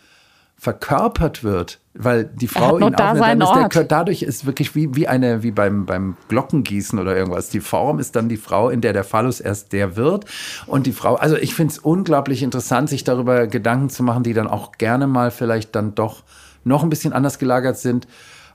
verkörpert wird, weil die Frau ihn dann ist der, dadurch ist wirklich wie, wie eine, wie beim, beim Glockengießen oder irgendwas. Die Form ist dann die Frau, in der der Phallus erst der wird. Und die Frau, also ich finde es unglaublich interessant, sich darüber Gedanken zu machen, die dann auch gerne mal vielleicht dann doch noch ein bisschen anders gelagert sind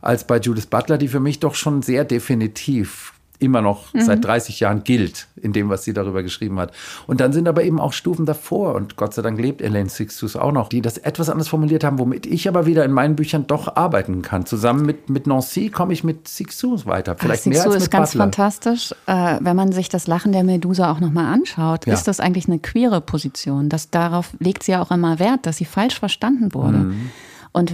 als bei Judith Butler, die für mich doch schon sehr definitiv immer noch mhm. seit 30 Jahren gilt, in dem, was sie darüber geschrieben hat. Und dann sind aber eben auch Stufen davor. Und Gott sei Dank lebt Elaine Sixtus auch noch, die das etwas anders formuliert haben, womit ich aber wieder in meinen Büchern doch arbeiten kann. Zusammen mit, mit Nancy komme ich mit Sixtus weiter. Vielleicht Ach, mehr als mit ist ganz Butler. fantastisch. Äh, wenn man sich das Lachen der Medusa auch nochmal anschaut, ja. ist das eigentlich eine queere Position. Das, darauf legt sie ja auch immer Wert, dass sie falsch verstanden wurde. Mhm. Und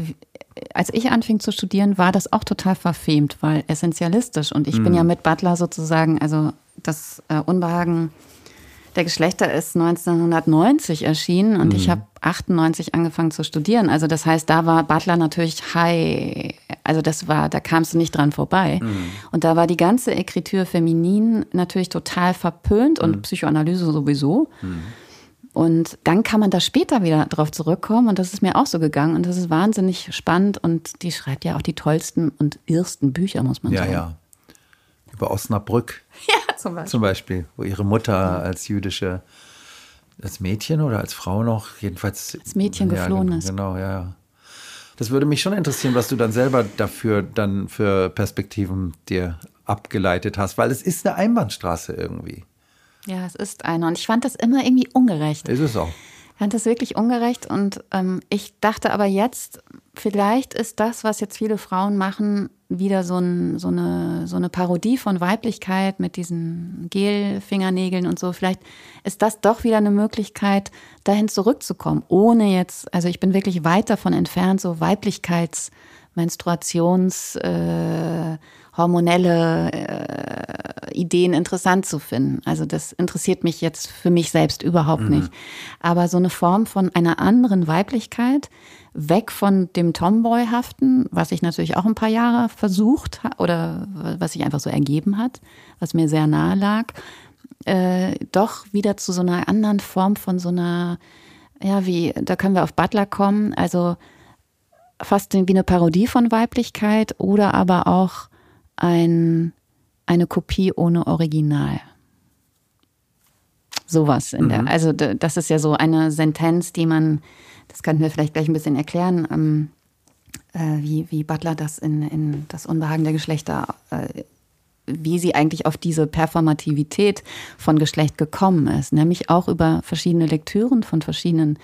als ich anfing zu studieren, war das auch total verfemt, weil essentialistisch. Und ich mhm. bin ja mit Butler sozusagen, also das äh, Unbehagen der Geschlechter ist 1990 erschienen und mhm. ich habe 98 angefangen zu studieren. Also das heißt, da war Butler natürlich high. Also das war, da kamst du nicht dran vorbei. Mhm. Und da war die ganze Ekritur feminin natürlich total verpönt und mhm. Psychoanalyse sowieso. Und dann kann man da später wieder drauf zurückkommen und das ist mir auch so gegangen und das ist wahnsinnig spannend und die schreibt ja auch die tollsten und ersten Bücher, muss man ja, sagen. Ja, ja. Über Osnabrück. Ja, zum Beispiel. Zum Beispiel, wo ihre Mutter als jüdische, als Mädchen oder als Frau noch, jedenfalls. Als Mädchen ja, geflohen ist. Genau, ja, ja. Das würde mich schon interessieren, was du dann selber dafür dann für Perspektiven dir abgeleitet hast, weil es ist eine Einbahnstraße irgendwie. Ja, es ist eine. Und ich fand das immer irgendwie ungerecht. Ist es auch. Ich fand das wirklich ungerecht. Und ähm, ich dachte aber jetzt, vielleicht ist das, was jetzt viele Frauen machen, wieder so, ein, so, eine, so eine Parodie von Weiblichkeit mit diesen Gel-Fingernägeln und so. Vielleicht ist das doch wieder eine Möglichkeit, dahin zurückzukommen, ohne jetzt, also ich bin wirklich weit davon entfernt, so Weiblichkeits-, Menstruations-, äh, hormonelle äh, Ideen interessant zu finden. Also das interessiert mich jetzt für mich selbst überhaupt mhm. nicht. Aber so eine Form von einer anderen Weiblichkeit, weg von dem Tomboyhaften, was ich natürlich auch ein paar Jahre versucht oder was sich einfach so ergeben hat, was mir sehr nahe lag, äh, doch wieder zu so einer anderen Form von so einer, ja, wie, da können wir auf Butler kommen, also fast wie eine Parodie von Weiblichkeit oder aber auch ein, eine Kopie ohne Original. Sowas in mhm. der, also das ist ja so eine Sentenz, die man, das könnten wir vielleicht gleich ein bisschen erklären, ähm, äh, wie, wie Butler das in, in das Unbehagen der Geschlechter, äh, wie sie eigentlich auf diese Performativität von Geschlecht gekommen ist, nämlich auch über verschiedene Lektüren von verschiedenen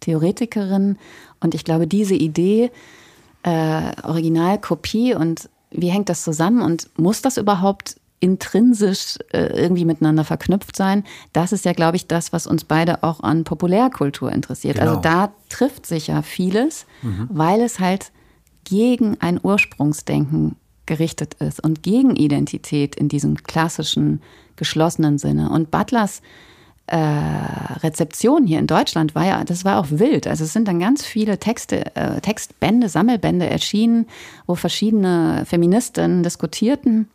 Theoretikerinnen. Und ich glaube, diese Idee, äh, Originalkopie und wie hängt das zusammen und muss das überhaupt intrinsisch äh, irgendwie miteinander verknüpft sein? Das ist ja, glaube ich, das, was uns beide auch an Populärkultur interessiert. Also genau. Also da trifft sich ja vieles, mhm. weil es halt gegen ein Ursprungsdenken gerichtet ist und gegen Identität in diesem klassischen geschlossenen Sinne. Und Butlers äh, Rezeption hier in Deutschland war ja, das war auch wild. Also es sind dann ganz viele Texte, äh, Textbände, Sammelbände erschienen, wo verschiedene Feministinnen diskutierten.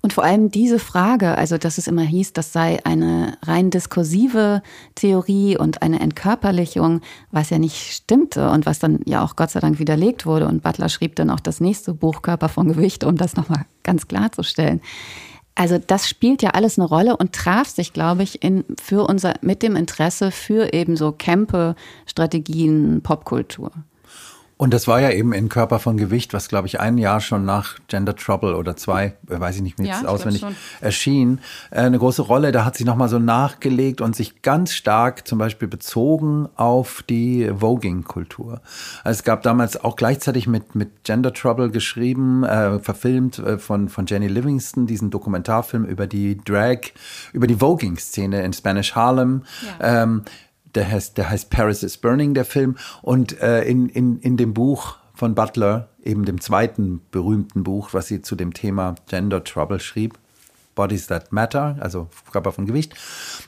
Und vor allem diese Frage, also dass es immer hieß, das sei eine rein diskursive Theorie und eine Entkörperlichung, was ja nicht stimmte und was dann ja auch Gott sei Dank widerlegt wurde. Und Butler schrieb dann auch das nächste Buch Körper von Gewicht, um das nochmal ganz klarzustellen. Also das spielt ja alles eine Rolle und traf sich, glaube ich, in, für unser, mit dem Interesse für eben so Campe, Strategien, Popkultur. Und das war ja eben in Körper von Gewicht, was glaube ich ein Jahr schon nach Gender Trouble oder zwei, äh, weiß ich nicht mehr ja, auswendig, erschien, äh, eine große Rolle. Da hat sie nochmal so nachgelegt und sich ganz stark zum Beispiel bezogen auf die Voging-Kultur. Also es gab damals auch gleichzeitig mit, mit Gender Trouble geschrieben, äh, verfilmt äh, von, von Jenny Livingston, diesen Dokumentarfilm über die Drag, über die Voging-Szene in Spanish Harlem. Ja. Ähm, der heißt, der heißt Paris is Burning, der Film. Und äh, in, in, in dem Buch von Butler, eben dem zweiten berühmten Buch, was sie zu dem Thema Gender Trouble schrieb, Bodies That Matter, also Körper von Gewicht.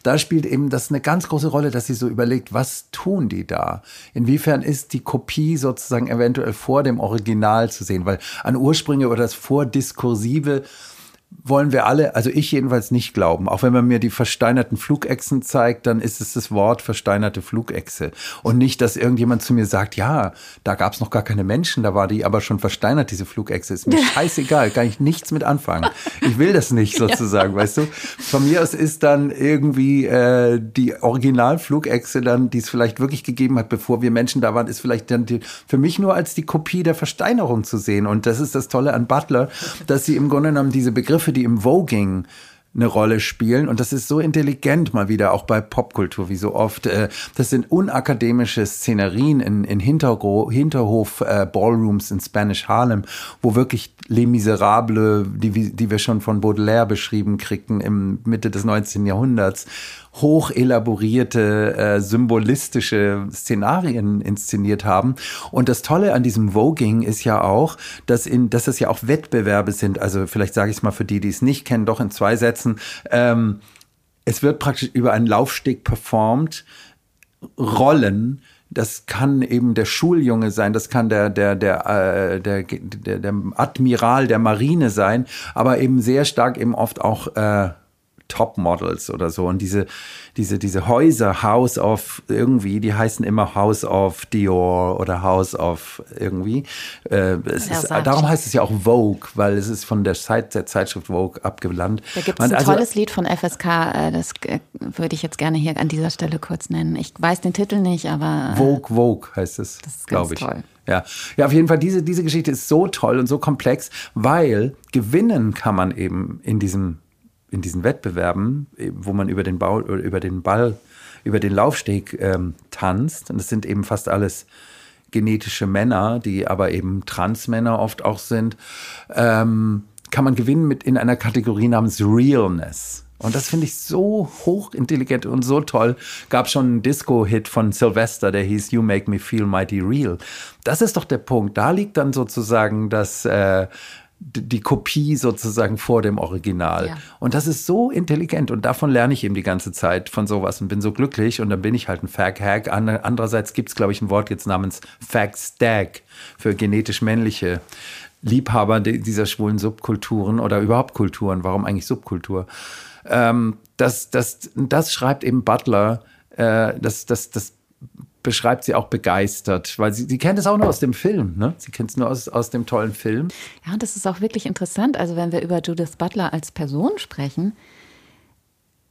Da spielt eben das eine ganz große Rolle, dass sie so überlegt, was tun die da? Inwiefern ist die Kopie sozusagen eventuell vor dem Original zu sehen? Weil an Ursprünge oder das Vordiskursive wollen wir alle, also ich jedenfalls nicht glauben. Auch wenn man mir die versteinerten Flugechsen zeigt, dann ist es das Wort versteinerte Flugechse. Und nicht, dass irgendjemand zu mir sagt, ja, da gab es noch gar keine Menschen, da war die aber schon versteinert, diese Flugechse. Ist mir scheißegal, kann ich nichts mit anfangen. Ich will das nicht sozusagen, ja. weißt du? Von mir aus ist dann irgendwie äh, die Originalflugechse dann, die es vielleicht wirklich gegeben hat, bevor wir Menschen da waren, ist vielleicht dann die, für mich nur als die Kopie der Versteinerung zu sehen. Und das ist das Tolle an Butler, dass sie im Grunde genommen diese Begriffe Begriffe, die im Voging eine Rolle spielen. Und das ist so intelligent mal wieder, auch bei Popkultur, wie so oft. Äh, das sind unakademische Szenerien in, in Hintergro Hinterhof äh, Ballrooms in Spanish Harlem, wo wirklich Les Miserables, die, die wir schon von Baudelaire beschrieben kriegten im Mitte des 19. Jahrhunderts, hoch elaborierte, äh, symbolistische Szenarien inszeniert haben. Und das Tolle an diesem Voging ist ja auch, dass, in, dass es ja auch Wettbewerbe sind. Also vielleicht sage ich es mal für die, die es nicht kennen, doch in zwei Sätzen. Ähm, es wird praktisch über einen Laufsteg performt, Rollen, das kann eben der Schuljunge sein, das kann der, der, der, äh, der, der, der Admiral der Marine sein, aber eben sehr stark eben oft auch äh, Topmodels oder so. Und diese, diese, diese Häuser, House of irgendwie, die heißen immer House of Dior oder House of irgendwie. Äh, es ist, darum heißt es ja auch Vogue, weil es ist von der, Zeit, der Zeitschrift Vogue abgelandet. Da gibt es ein also, tolles Lied von FSK, äh, das äh, würde ich jetzt gerne hier an dieser Stelle kurz nennen. Ich weiß den Titel nicht, aber. Äh, Vogue, Vogue heißt es, glaube ich. Toll. Ja. ja, auf jeden Fall, diese, diese Geschichte ist so toll und so komplex, weil gewinnen kann man eben in diesem in diesen Wettbewerben, wo man über den, Bau, über den Ball, über den Laufsteg ähm, tanzt, und das sind eben fast alles genetische Männer, die aber eben Transmänner oft auch sind, ähm, kann man gewinnen mit in einer Kategorie namens Realness. Und das finde ich so hochintelligent und so toll. Gab schon einen Disco-Hit von Sylvester, der hieß You Make Me Feel Mighty Real. Das ist doch der Punkt. Da liegt dann sozusagen das, äh, die Kopie sozusagen vor dem Original. Ja. Und das ist so intelligent und davon lerne ich eben die ganze Zeit von sowas und bin so glücklich und dann bin ich halt ein Fag-Hack. Andererseits gibt es, glaube ich, ein Wort jetzt namens Fag-Stag für genetisch männliche Liebhaber dieser schwulen Subkulturen oder überhaupt Kulturen. Warum eigentlich Subkultur? Ähm, das, das, das schreibt eben Butler, äh, das, das, das beschreibt sie auch begeistert, weil sie, sie kennt es auch nur aus dem Film, ne? Sie kennt es nur aus, aus dem tollen Film. Ja, und das ist auch wirklich interessant. Also, wenn wir über Judith Butler als Person sprechen,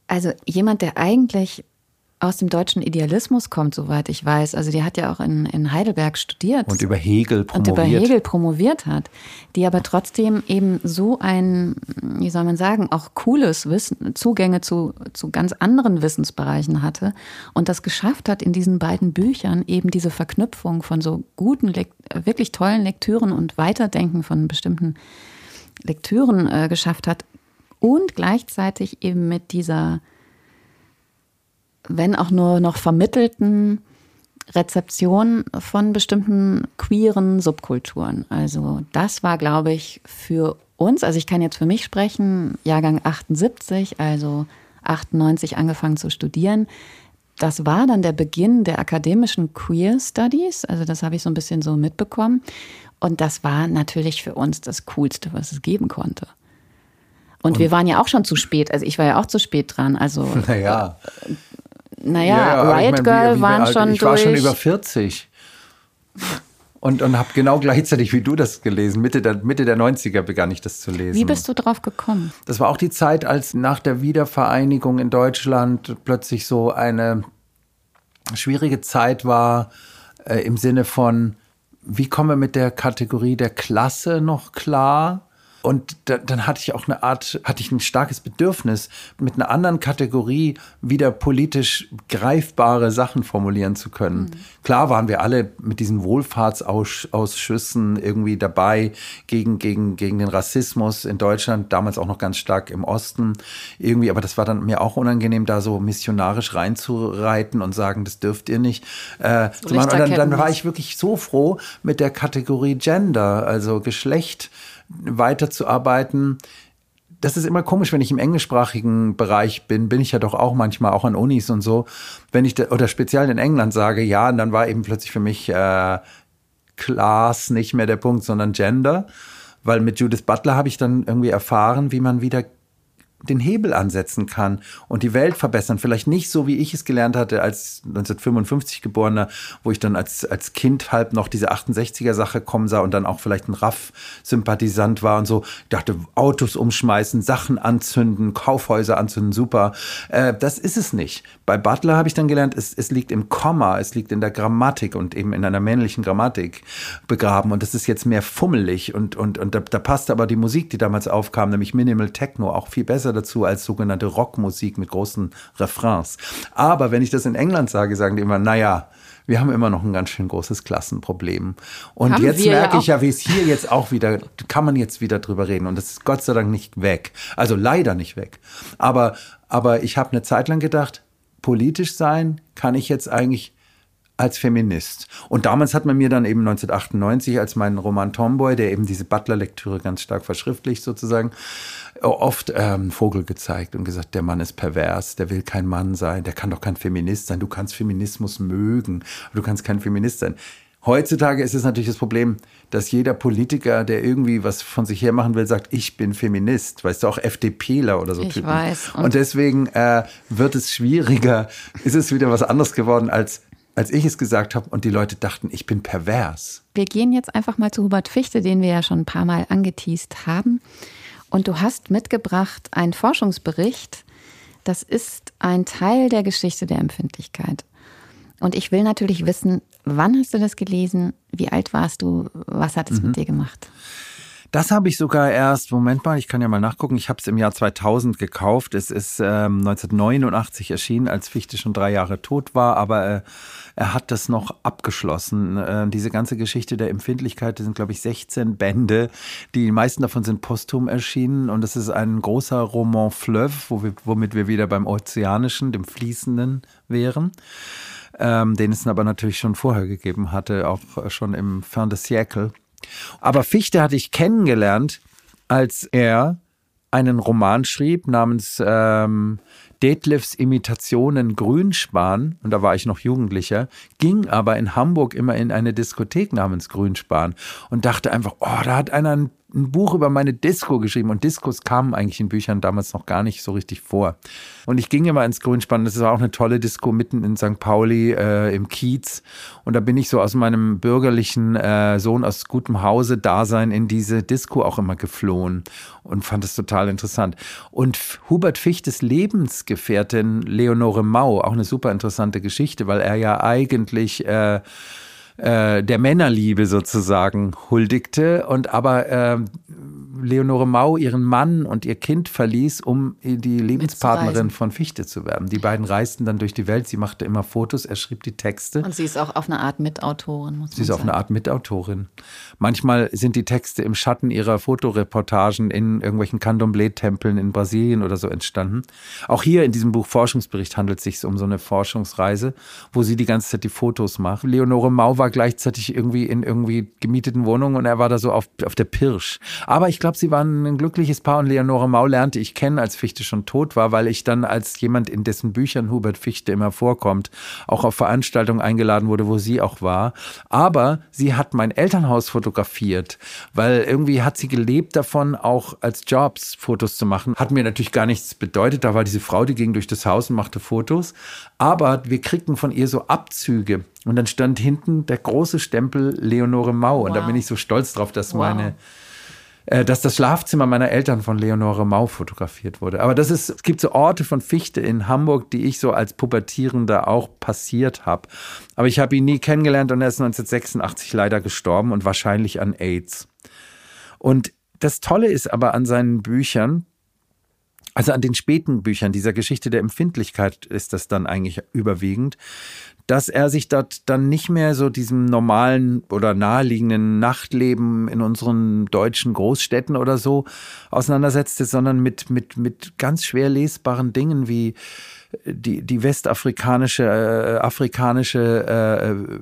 also jemand, der eigentlich aus dem deutschen Idealismus kommt, soweit ich weiß. Also die hat ja auch in, in Heidelberg studiert. Und über Hegel promoviert. Und über Hegel promoviert hat. Die aber trotzdem eben so ein, wie soll man sagen, auch cooles Wissen, Zugänge zu, zu ganz anderen Wissensbereichen hatte und das geschafft hat, in diesen beiden Büchern eben diese Verknüpfung von so guten, wirklich tollen Lektüren und Weiterdenken von bestimmten Lektüren äh, geschafft hat und gleichzeitig eben mit dieser wenn auch nur noch vermittelten Rezeption von bestimmten queeren Subkulturen. Also das war, glaube ich, für uns, also ich kann jetzt für mich sprechen, Jahrgang 78, also 98 angefangen zu studieren. Das war dann der Beginn der akademischen Queer Studies, also das habe ich so ein bisschen so mitbekommen. Und das war natürlich für uns das Coolste, was es geben konnte. Und, Und wir waren ja auch schon zu spät, also ich war ja auch zu spät dran. Also naja. Naja, ja, Riot ich mein, Girl wie, wie waren schon Ich war schon über 40. Und, und habe genau gleichzeitig wie du das gelesen. Mitte der, Mitte der 90er begann ich das zu lesen. Wie bist du drauf gekommen? Das war auch die Zeit, als nach der Wiedervereinigung in Deutschland plötzlich so eine schwierige Zeit war äh, im Sinne von, wie kommen wir mit der Kategorie der Klasse noch klar? Und da, dann hatte ich auch eine Art, hatte ich ein starkes Bedürfnis, mit einer anderen Kategorie wieder politisch greifbare Sachen formulieren zu können. Mhm. Klar waren wir alle mit diesen Wohlfahrtsausschüssen irgendwie dabei gegen, gegen, gegen den Rassismus in Deutschland, damals auch noch ganz stark im Osten irgendwie, aber das war dann mir auch unangenehm, da so missionarisch reinzureiten und sagen, das dürft ihr nicht. Äh, so und dann, dann war ich wirklich so froh mit der Kategorie Gender, also Geschlecht weiterzuarbeiten. Das ist immer komisch, wenn ich im englischsprachigen Bereich bin, bin ich ja doch auch manchmal auch an Unis und so. Wenn ich, oder speziell in England sage, ja, und dann war eben plötzlich für mich äh, Class nicht mehr der Punkt, sondern Gender. Weil mit Judith Butler habe ich dann irgendwie erfahren, wie man wieder den Hebel ansetzen kann und die Welt verbessern. Vielleicht nicht so, wie ich es gelernt hatte als 1955 geborener, wo ich dann als, als Kind halb noch diese 68er Sache kommen sah und dann auch vielleicht ein Raff-Sympathisant war und so. Ich dachte, Autos umschmeißen, Sachen anzünden, Kaufhäuser anzünden, super. Äh, das ist es nicht. Bei Butler habe ich dann gelernt, es, es liegt im Komma, es liegt in der Grammatik und eben in einer männlichen Grammatik begraben und das ist jetzt mehr fummelig und, und, und da, da passt aber die Musik, die damals aufkam, nämlich Minimal Techno, auch viel besser dazu als sogenannte Rockmusik mit großen Refrains. Aber wenn ich das in England sage, sagen die immer, naja, wir haben immer noch ein ganz schön großes Klassenproblem. Und haben jetzt merke ja ich ja, wie es hier jetzt auch wieder, kann man jetzt wieder drüber reden. Und das ist Gott sei Dank nicht weg. Also leider nicht weg. Aber, aber ich habe eine Zeit lang gedacht, politisch sein kann ich jetzt eigentlich als Feminist. Und damals hat man mir dann eben 1998 als meinen Roman Tomboy, der eben diese Butler-Lektüre ganz stark verschriftlicht sozusagen, oft ähm, Vogel gezeigt und gesagt, der Mann ist pervers, der will kein Mann sein, der kann doch kein Feminist sein, du kannst Feminismus mögen, aber du kannst kein Feminist sein. Heutzutage ist es natürlich das Problem, dass jeder Politiker, der irgendwie was von sich her machen will, sagt, ich bin Feminist. Weißt du, auch FDPler oder so ich Typen. Weiß. Und, und deswegen äh, wird es schwieriger, ist es wieder was anderes geworden als als ich es gesagt habe und die Leute dachten, ich bin pervers. Wir gehen jetzt einfach mal zu Hubert Fichte, den wir ja schon ein paar Mal angeteased haben. Und du hast mitgebracht einen Forschungsbericht. Das ist ein Teil der Geschichte der Empfindlichkeit. Und ich will natürlich wissen, wann hast du das gelesen? Wie alt warst du? Was hat es mhm. mit dir gemacht? Das habe ich sogar erst, Moment mal, ich kann ja mal nachgucken, ich habe es im Jahr 2000 gekauft. Es ist ähm, 1989 erschienen, als Fichte schon drei Jahre tot war, aber äh, er hat das noch abgeschlossen. Äh, diese ganze Geschichte der Empfindlichkeit, das sind, glaube ich, 16 Bände. Die meisten davon sind posthum erschienen und es ist ein großer Roman Fleuve, wo wir, womit wir wieder beim Ozeanischen, dem Fließenden wären. Ähm, den es aber natürlich schon vorher gegeben hatte, auch schon im Fin de Siècle. Aber Fichte hatte ich kennengelernt, als er einen Roman schrieb namens ähm, Detlefs Imitationen Grünspan, und da war ich noch Jugendlicher, ging aber in Hamburg immer in eine Diskothek namens Grünspan und dachte einfach, oh, da hat einer ein ein Buch über meine Disco geschrieben und Diskos kamen eigentlich in Büchern damals noch gar nicht so richtig vor. Und ich ging immer ins Grünspann, das war auch eine tolle Disco mitten in St. Pauli äh, im Kiez. Und da bin ich so aus meinem bürgerlichen äh, Sohn aus gutem Hause Dasein in diese Disco auch immer geflohen und fand es total interessant. Und Hubert Fichtes Lebensgefährtin Leonore Mau, auch eine super interessante Geschichte, weil er ja eigentlich äh, äh, der Männerliebe sozusagen huldigte und aber äh, Leonore Mau ihren Mann und ihr Kind verließ, um die Lebenspartnerin von Fichte zu werden. Die beiden reisten dann durch die Welt. Sie machte immer Fotos, er schrieb die Texte. Und sie ist auch auf eine Art Mitautorin, muss man Sie ist sagen. auf eine Art Mitautorin. Manchmal sind die Texte im Schatten ihrer Fotoreportagen in irgendwelchen Candomblé-Tempeln in Brasilien oder so entstanden. Auch hier in diesem Buch Forschungsbericht handelt es sich um so eine Forschungsreise, wo sie die ganze Zeit die Fotos macht. Leonore Mau war gleichzeitig irgendwie in irgendwie gemieteten Wohnungen und er war da so auf, auf der Pirsch. Aber ich glaube, sie waren ein glückliches Paar und Leonore Mau lernte ich kennen, als Fichte schon tot war, weil ich dann als jemand, in dessen Büchern Hubert Fichte immer vorkommt, auch auf Veranstaltungen eingeladen wurde, wo sie auch war. Aber sie hat mein Elternhaus fotografiert, weil irgendwie hat sie gelebt davon, auch als Jobs Fotos zu machen. Hat mir natürlich gar nichts bedeutet. Da war diese Frau, die ging durch das Haus und machte Fotos. Aber wir kriegten von ihr so Abzüge. Und dann stand hinten der große Stempel Leonore Mau. Wow. Und da bin ich so stolz drauf, dass wow. meine äh, dass das Schlafzimmer meiner Eltern von Leonore Mau fotografiert wurde. Aber das ist, es gibt so Orte von Fichte in Hamburg, die ich so als Pubertierender auch passiert habe. Aber ich habe ihn nie kennengelernt und er ist 1986 leider gestorben und wahrscheinlich an AIDS. Und das Tolle ist aber an seinen Büchern, also an den späten Büchern dieser Geschichte der Empfindlichkeit ist das dann eigentlich überwiegend, dass er sich dort dann nicht mehr so diesem normalen oder naheliegenden Nachtleben in unseren deutschen Großstädten oder so auseinandersetzte, sondern mit, mit, mit ganz schwer lesbaren Dingen wie die, die westafrikanische, äh, afrikanische äh,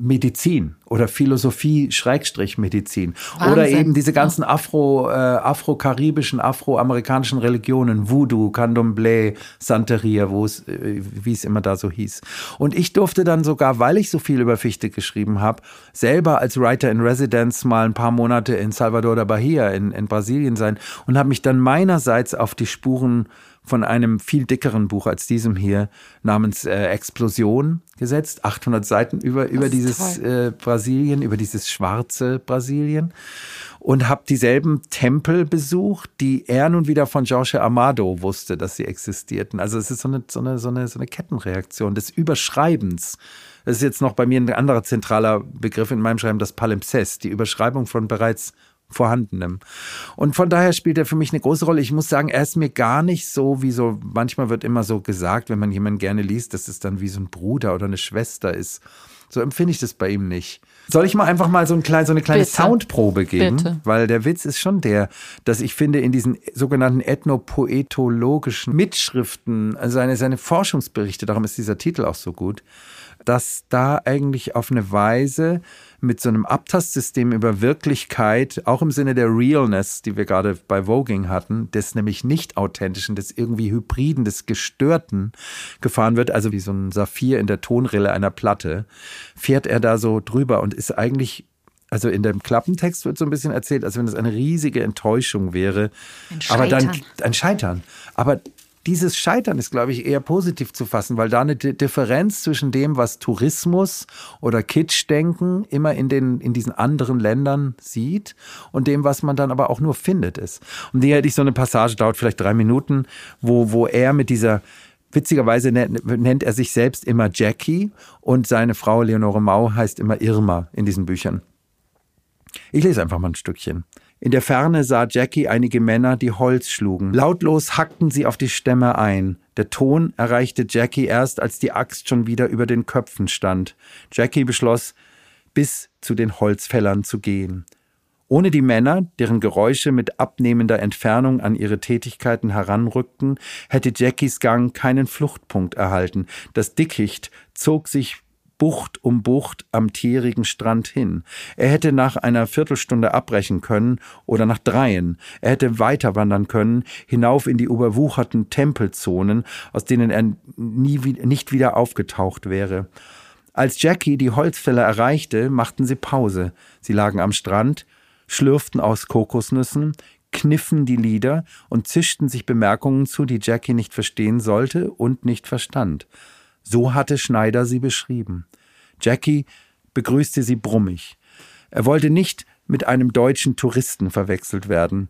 Medizin oder Philosophie Schrägstrich Medizin. Oder eben diese ganzen Afro, äh, afro-karibischen, afroamerikanischen Religionen, Voodoo, Candomblé, Santeria, wo es, äh, wie es immer da so hieß. Und ich durfte dann sogar, weil ich so viel über Fichte geschrieben habe, selber als Writer in Residence mal ein paar Monate in Salvador da Bahia in, in Brasilien sein und habe mich dann meinerseits auf die Spuren von einem viel dickeren Buch als diesem hier namens äh, Explosion gesetzt. 800 Seiten über, über dieses äh, Brasilien, über dieses schwarze Brasilien. Und habe dieselben Tempel besucht, die er nun wieder von Jorge Amado wusste, dass sie existierten. Also es ist so eine, so eine, so eine, so eine Kettenreaktion des Überschreibens. Das ist jetzt noch bei mir ein anderer zentraler Begriff in meinem Schreiben, das Palimpsest, die Überschreibung von bereits Vorhandenem. Und von daher spielt er für mich eine große Rolle. Ich muss sagen, er ist mir gar nicht so, wie so, manchmal wird immer so gesagt, wenn man jemanden gerne liest, dass es dann wie so ein Bruder oder eine Schwester ist. So empfinde ich das bei ihm nicht. Soll ich mal einfach mal so, ein klein, so eine kleine Bitte. Soundprobe geben? Bitte. Weil der Witz ist schon der, dass ich finde, in diesen sogenannten ethnopoetologischen Mitschriften, also seine, seine Forschungsberichte, darum ist dieser Titel auch so gut, dass da eigentlich auf eine Weise mit so einem Abtastsystem über Wirklichkeit, auch im Sinne der Realness, die wir gerade bei Voging hatten, des nämlich nicht authentischen, des irgendwie hybriden, des gestörten gefahren wird, also wie so ein Saphir in der Tonrille einer Platte, fährt er da so drüber und ist eigentlich also in dem Klappentext wird so ein bisschen erzählt, als wenn es eine riesige Enttäuschung wäre. Ein aber dann ein Scheitern. Aber dieses Scheitern ist, glaube ich, eher positiv zu fassen, weil da eine Differenz zwischen dem, was Tourismus oder Kitschdenken immer in, den, in diesen anderen Ländern sieht und dem, was man dann aber auch nur findet, ist. Und die hätte ich so eine Passage, dauert vielleicht drei Minuten, wo, wo er mit dieser Witzigerweise nennt er sich selbst immer Jackie und seine Frau Leonore Mau heißt immer Irma in diesen Büchern. Ich lese einfach mal ein Stückchen. In der Ferne sah Jackie einige Männer, die Holz schlugen. Lautlos hackten sie auf die Stämme ein. Der Ton erreichte Jackie erst, als die Axt schon wieder über den Köpfen stand. Jackie beschloss, bis zu den Holzfällern zu gehen. Ohne die Männer, deren Geräusche mit abnehmender Entfernung an ihre Tätigkeiten heranrückten, hätte Jackies Gang keinen Fluchtpunkt erhalten. Das Dickicht zog sich Bucht um Bucht am tierigen Strand hin. Er hätte nach einer Viertelstunde abbrechen können oder nach dreien. Er hätte weiter wandern können, hinauf in die überwucherten Tempelzonen, aus denen er nie, nicht wieder aufgetaucht wäre. Als Jackie die Holzfäller erreichte, machten sie Pause. Sie lagen am Strand, schlürften aus Kokosnüssen, kniffen die Lieder und zischten sich Bemerkungen zu, die Jackie nicht verstehen sollte und nicht verstand. So hatte Schneider sie beschrieben. Jackie begrüßte sie brummig. Er wollte nicht mit einem deutschen Touristen verwechselt werden.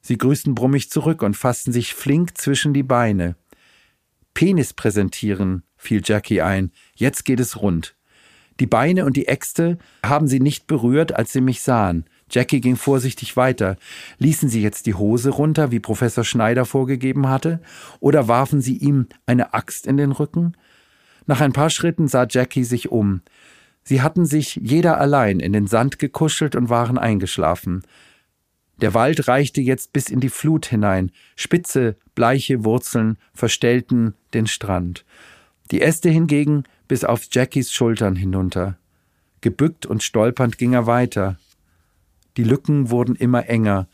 Sie grüßten brummig zurück und fassten sich flink zwischen die Beine. Penis präsentieren, fiel Jackie ein. Jetzt geht es rund. Die Beine und die Äxte haben sie nicht berührt, als sie mich sahen. Jackie ging vorsichtig weiter. Ließen sie jetzt die Hose runter, wie Professor Schneider vorgegeben hatte, oder warfen sie ihm eine Axt in den Rücken? Nach ein paar Schritten sah Jackie sich um. Sie hatten sich jeder allein in den Sand gekuschelt und waren eingeschlafen. Der Wald reichte jetzt bis in die Flut hinein, spitze, bleiche Wurzeln verstellten den Strand. Die Äste hingegen bis auf Jackies Schultern hinunter. Gebückt und stolpernd ging er weiter. Die Lücken wurden immer enger.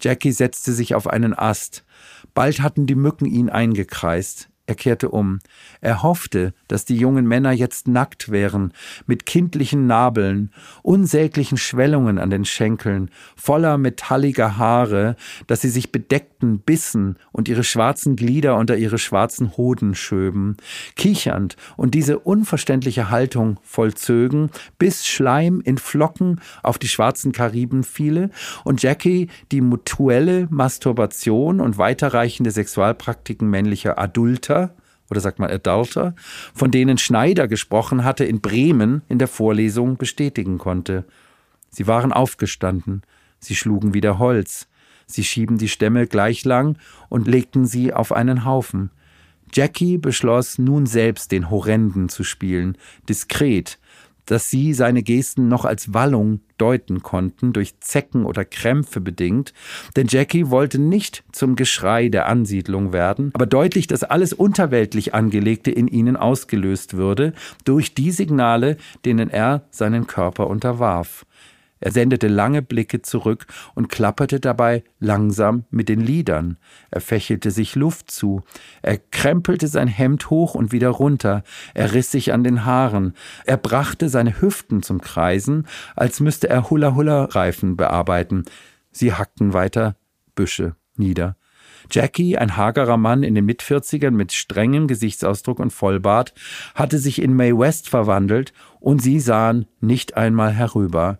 Jackie setzte sich auf einen Ast. Bald hatten die Mücken ihn eingekreist. Er kehrte um. Er hoffte, dass die jungen Männer jetzt nackt wären, mit kindlichen Nabeln, unsäglichen Schwellungen an den Schenkeln, voller metalliger Haare, dass sie sich bedeckten, bissen und ihre schwarzen Glieder unter ihre schwarzen Hoden schöben, kichernd und diese unverständliche Haltung vollzögen, bis Schleim in Flocken auf die schwarzen Kariben fiele und Jackie die mutuelle Masturbation und weiterreichende Sexualpraktiken männlicher Adulter oder sagt man Adulter, von denen Schneider gesprochen hatte in Bremen in der Vorlesung bestätigen konnte. Sie waren aufgestanden, sie schlugen wieder Holz, sie schieben die Stämme gleich lang und legten sie auf einen Haufen. Jackie beschloss nun selbst den Horrenden zu spielen, diskret, dass sie seine Gesten noch als Wallung deuten konnten, durch Zecken oder Krämpfe bedingt, denn Jackie wollte nicht zum Geschrei der Ansiedlung werden, aber deutlich, dass alles unterweltlich Angelegte in ihnen ausgelöst würde, durch die Signale, denen er seinen Körper unterwarf. Er sendete lange Blicke zurück und klapperte dabei langsam mit den Lidern. Er fächelte sich Luft zu. Er krempelte sein Hemd hoch und wieder runter. Er riss sich an den Haaren. Er brachte seine Hüften zum Kreisen, als müsste er Hula-Hula-Reifen bearbeiten. Sie hackten weiter Büsche nieder. Jackie, ein hagerer Mann in den Mitvierzigern mit strengem Gesichtsausdruck und Vollbart, hatte sich in Mae West verwandelt, und sie sahen nicht einmal herüber.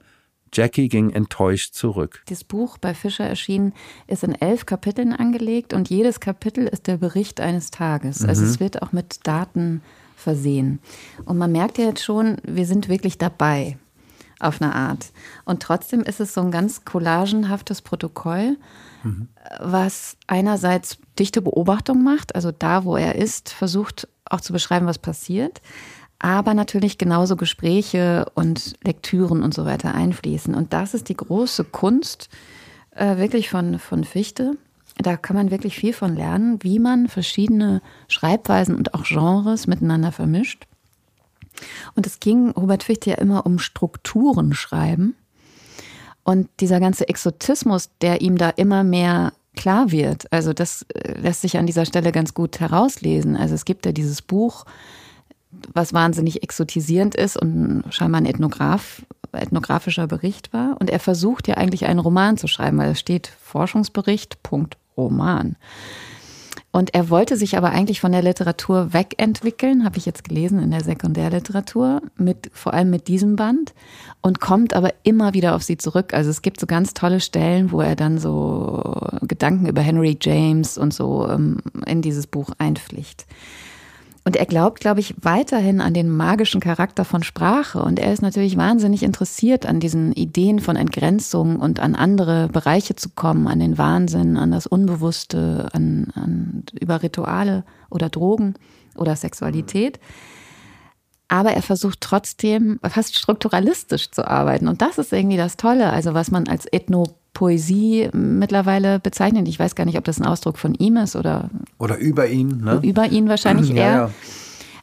Jackie ging enttäuscht zurück. Das Buch bei Fischer erschienen ist in elf Kapiteln angelegt und jedes Kapitel ist der Bericht eines Tages. Also mhm. es wird auch mit Daten versehen. Und man merkt ja jetzt schon, wir sind wirklich dabei auf eine Art. Und trotzdem ist es so ein ganz collagenhaftes Protokoll, mhm. was einerseits dichte Beobachtung macht, also da, wo er ist, versucht auch zu beschreiben, was passiert aber natürlich genauso Gespräche und Lektüren und so weiter einfließen. Und das ist die große Kunst äh, wirklich von, von Fichte. Da kann man wirklich viel von lernen, wie man verschiedene Schreibweisen und auch Genres miteinander vermischt. Und es ging Hubert Fichte ja immer um Strukturen schreiben. Und dieser ganze Exotismus, der ihm da immer mehr klar wird, also das äh, lässt sich an dieser Stelle ganz gut herauslesen. Also es gibt ja dieses Buch, was wahnsinnig exotisierend ist und scheinbar ein Ethnograph, ethnografischer Bericht war. Und er versucht ja eigentlich einen Roman zu schreiben, weil es steht Forschungsbericht, Punkt, Roman. Und er wollte sich aber eigentlich von der Literatur wegentwickeln, habe ich jetzt gelesen in der Sekundärliteratur, mit, vor allem mit diesem Band und kommt aber immer wieder auf sie zurück. Also es gibt so ganz tolle Stellen, wo er dann so Gedanken über Henry James und so ähm, in dieses Buch einpflicht. Und er glaubt, glaube ich, weiterhin an den magischen Charakter von Sprache. Und er ist natürlich wahnsinnig interessiert an diesen Ideen von Entgrenzung und an andere Bereiche zu kommen, an den Wahnsinn, an das Unbewusste, an, an über Rituale oder Drogen oder Sexualität. Aber er versucht trotzdem fast strukturalistisch zu arbeiten. Und das ist irgendwie das Tolle. Also was man als Ethno Poesie mittlerweile bezeichnet. Ich weiß gar nicht, ob das ein Ausdruck von ihm ist oder. Oder über ihn, ne? Über ihn wahrscheinlich eher. Ja, ja.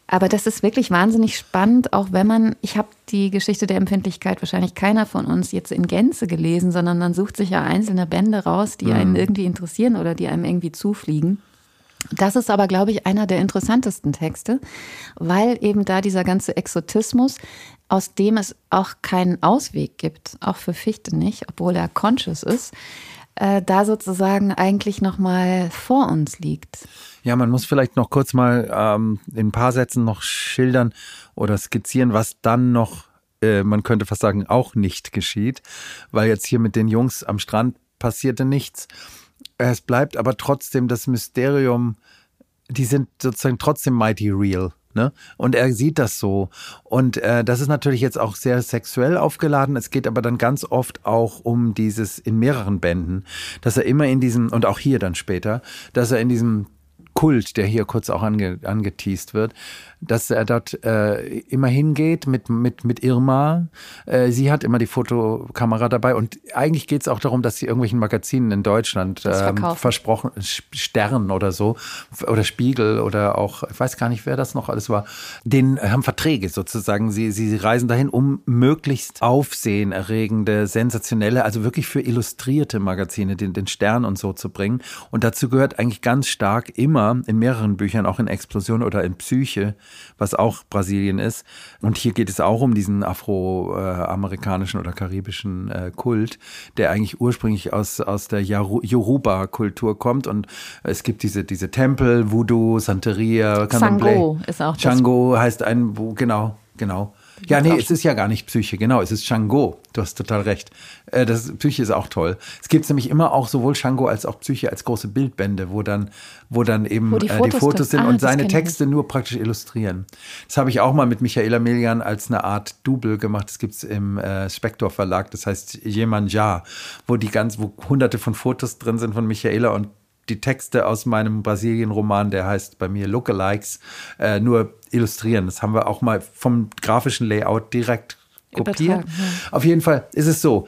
Aber das ist wirklich wahnsinnig spannend, auch wenn man, ich habe die Geschichte der Empfindlichkeit wahrscheinlich keiner von uns jetzt in Gänze gelesen, sondern man sucht sich ja einzelne Bände raus, die mhm. einen irgendwie interessieren oder die einem irgendwie zufliegen. Das ist aber, glaube ich, einer der interessantesten Texte, weil eben da dieser ganze Exotismus, aus dem es auch keinen Ausweg gibt, auch für Fichte nicht, obwohl er conscious ist, äh, da sozusagen eigentlich nochmal vor uns liegt. Ja, man muss vielleicht noch kurz mal ähm, in ein paar Sätzen noch schildern oder skizzieren, was dann noch, äh, man könnte fast sagen, auch nicht geschieht, weil jetzt hier mit den Jungs am Strand passierte nichts. Es bleibt aber trotzdem das Mysterium, die sind sozusagen trotzdem mighty real. Ne? Und er sieht das so. Und äh, das ist natürlich jetzt auch sehr sexuell aufgeladen. Es geht aber dann ganz oft auch um dieses in mehreren Bänden, dass er immer in diesem, und auch hier dann später, dass er in diesem Kult, der hier kurz auch ange, angeteased wird, dass er dort äh, immer hingeht mit, mit, mit Irma. Äh, sie hat immer die Fotokamera dabei und eigentlich geht es auch darum, dass sie irgendwelchen Magazinen in Deutschland äh, versprochen, Stern oder so, oder Spiegel oder auch, ich weiß gar nicht, wer das noch alles war, den haben Verträge sozusagen. Sie, sie reisen dahin, um möglichst aufsehenerregende, sensationelle, also wirklich für illustrierte Magazine, den, den Stern und so zu bringen. Und dazu gehört eigentlich ganz stark immer in mehreren Büchern, auch in Explosion oder in Psyche, was auch Brasilien ist. Und hier geht es auch um diesen afroamerikanischen oder karibischen äh, Kult, der eigentlich ursprünglich aus, aus der Yoruba-Kultur kommt. Und es gibt diese, diese Tempel, Voodoo, Santeria, Chango ist auch Chango heißt ein, genau, genau. Ja, nee, es ist ja gar nicht Psyche, genau, es ist Shango. Du hast total recht. Äh, das Psyche ist auch toll. Es gibt nämlich immer auch sowohl Shango als auch Psyche als große Bildbände, wo dann, wo dann eben wo die, Fotos, äh, die Fotos sind ah, und seine Texte nur praktisch illustrieren. Das habe ich auch mal mit Michaela Milian als eine Art Double gemacht. Das gibt's im äh, Spektor Verlag, das heißt Jemanja, wo die ganz, wo hunderte von Fotos drin sind von Michaela und die Texte aus meinem Brasilien-Roman, der heißt bei mir Lookalikes, äh, nur illustrieren. Das haben wir auch mal vom grafischen Layout direkt kopiert. Ja. Auf jeden Fall ist es so,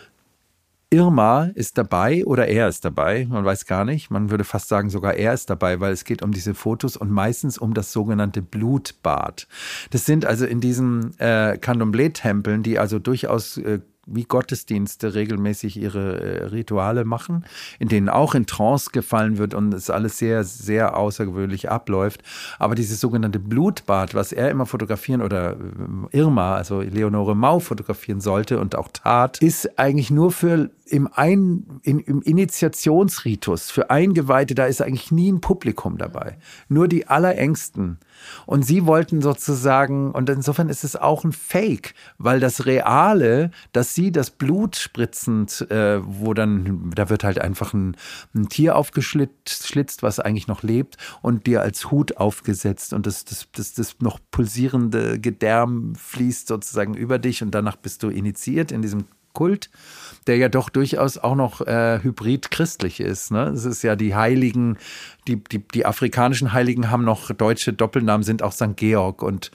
Irma ist dabei oder er ist dabei, man weiß gar nicht. Man würde fast sagen, sogar er ist dabei, weil es geht um diese Fotos und meistens um das sogenannte Blutbad. Das sind also in diesen äh, Candomblé-Tempeln, die also durchaus äh, wie Gottesdienste regelmäßig ihre äh, Rituale machen, in denen auch in Trance gefallen wird und es alles sehr, sehr außergewöhnlich abläuft. Aber dieses sogenannte Blutbad, was er immer fotografieren oder äh, Irma, also Leonore Mau fotografieren sollte und auch tat, ist eigentlich nur für im, Ein, in, im Initiationsritus für Eingeweihte, da ist eigentlich nie ein Publikum dabei. Nur die Allerängsten. Und sie wollten sozusagen, und insofern ist es auch ein Fake, weil das Reale, dass sie das Blut spritzend, äh, wo dann, da wird halt einfach ein, ein Tier aufgeschlitzt, was eigentlich noch lebt, und dir als Hut aufgesetzt. Und das, das, das, das noch pulsierende Gedärm fließt sozusagen über dich. Und danach bist du initiiert in diesem Kult der ja doch durchaus auch noch äh, hybrid christlich ist. Ne? Es ist ja die Heiligen, die, die, die afrikanischen Heiligen haben noch deutsche Doppelnamen, sind auch St. Georg und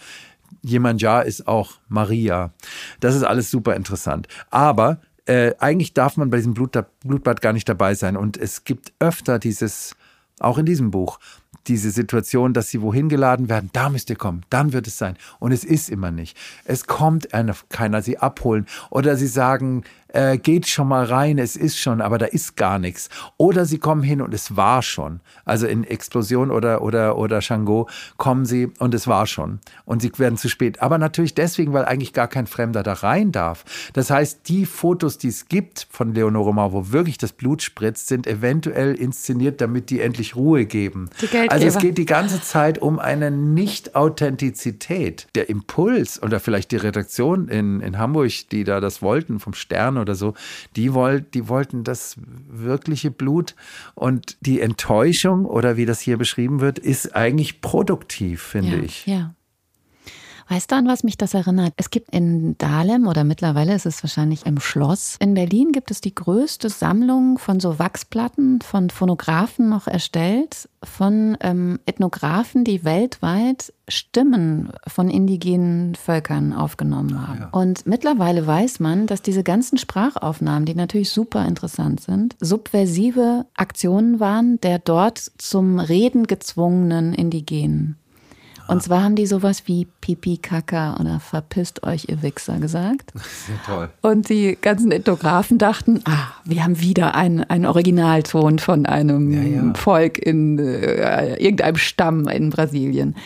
Jemanja ist auch Maria. Das ist alles super interessant. Aber äh, eigentlich darf man bei diesem Blut, Blutbad gar nicht dabei sein. Und es gibt öfter dieses, auch in diesem Buch, diese Situation, dass sie wohin geladen werden, da müsst ihr kommen, dann wird es sein. Und es ist immer nicht. Es kommt einer, keiner sie abholen. Oder sie sagen, äh, geht schon mal rein, es ist schon, aber da ist gar nichts. Oder sie kommen hin und es war schon. Also in Explosion oder, oder, oder Shango kommen sie und es war schon. Und sie werden zu spät. Aber natürlich deswegen, weil eigentlich gar kein Fremder da rein darf. Das heißt, die Fotos, die es gibt von Leonore Mau, wo wirklich das Blut spritzt, sind eventuell inszeniert, damit die endlich Ruhe geben. Also es geht die ganze Zeit um eine Nicht-Authentizität. Der Impuls oder vielleicht die Redaktion in, in Hamburg, die da das wollten vom Stern oder so, die, wollt, die wollten das wirkliche Blut und die Enttäuschung oder wie das hier beschrieben wird, ist eigentlich produktiv, finde ja, ich. Ja. Weißt du, an was mich das erinnert? Es gibt in Dahlem oder mittlerweile ist es wahrscheinlich im Schloss. In Berlin gibt es die größte Sammlung von so Wachsplatten von Phonographen noch erstellt, von ähm, Ethnographen, die weltweit Stimmen von indigenen Völkern aufgenommen ah, haben. Ja. Und mittlerweile weiß man, dass diese ganzen Sprachaufnahmen, die natürlich super interessant sind, subversive Aktionen waren der dort zum Reden gezwungenen Indigenen. Und zwar haben die sowas wie Pipi, Kaka oder verpisst euch, ihr Wichser gesagt. Sehr toll. Und die ganzen Ethnographen dachten, ah, wir haben wieder einen, einen Originalton von einem ja, ja. Volk in äh, irgendeinem Stamm in Brasilien.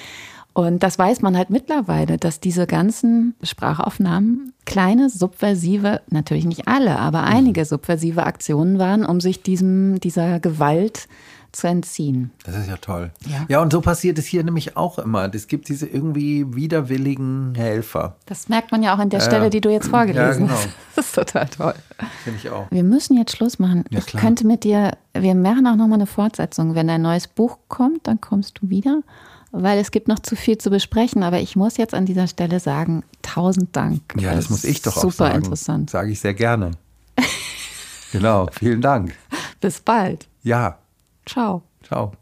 Und das weiß man halt mittlerweile, dass diese ganzen Sprachaufnahmen kleine subversive, natürlich nicht alle, aber einige mhm. subversive Aktionen waren, um sich diesem, dieser Gewalt zu entziehen. Das ist ja toll. Ja. ja, und so passiert es hier nämlich auch immer. Es gibt diese irgendwie widerwilligen Helfer. Das merkt man ja auch an der Stelle, die du jetzt vorgelesen ja, genau. hast. Das ist total toll. Finde ich auch. Wir müssen jetzt Schluss machen. Ja, ich könnte mit dir, wir machen auch nochmal eine Fortsetzung. Wenn ein neues Buch kommt, dann kommst du wieder, weil es gibt noch zu viel zu besprechen. Aber ich muss jetzt an dieser Stelle sagen, tausend Dank. Ja, das, das muss ich doch auch sagen. Super interessant. Sage ich sehr gerne. genau, vielen Dank. Bis bald. Ja. Ciao. Ciao.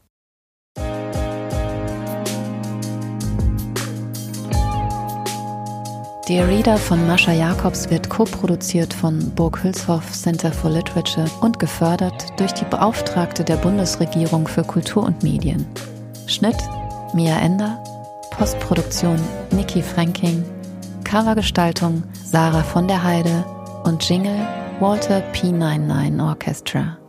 Der Reader von Mascha Jacobs wird co-produziert von Burg Hülshoff Center for Literature und gefördert durch die Beauftragte der Bundesregierung für Kultur und Medien. Schnitt Mia Ender, Postproduktion Niki Franking, Covergestaltung Sarah von der Heide und Jingle Walter P99 Orchestra.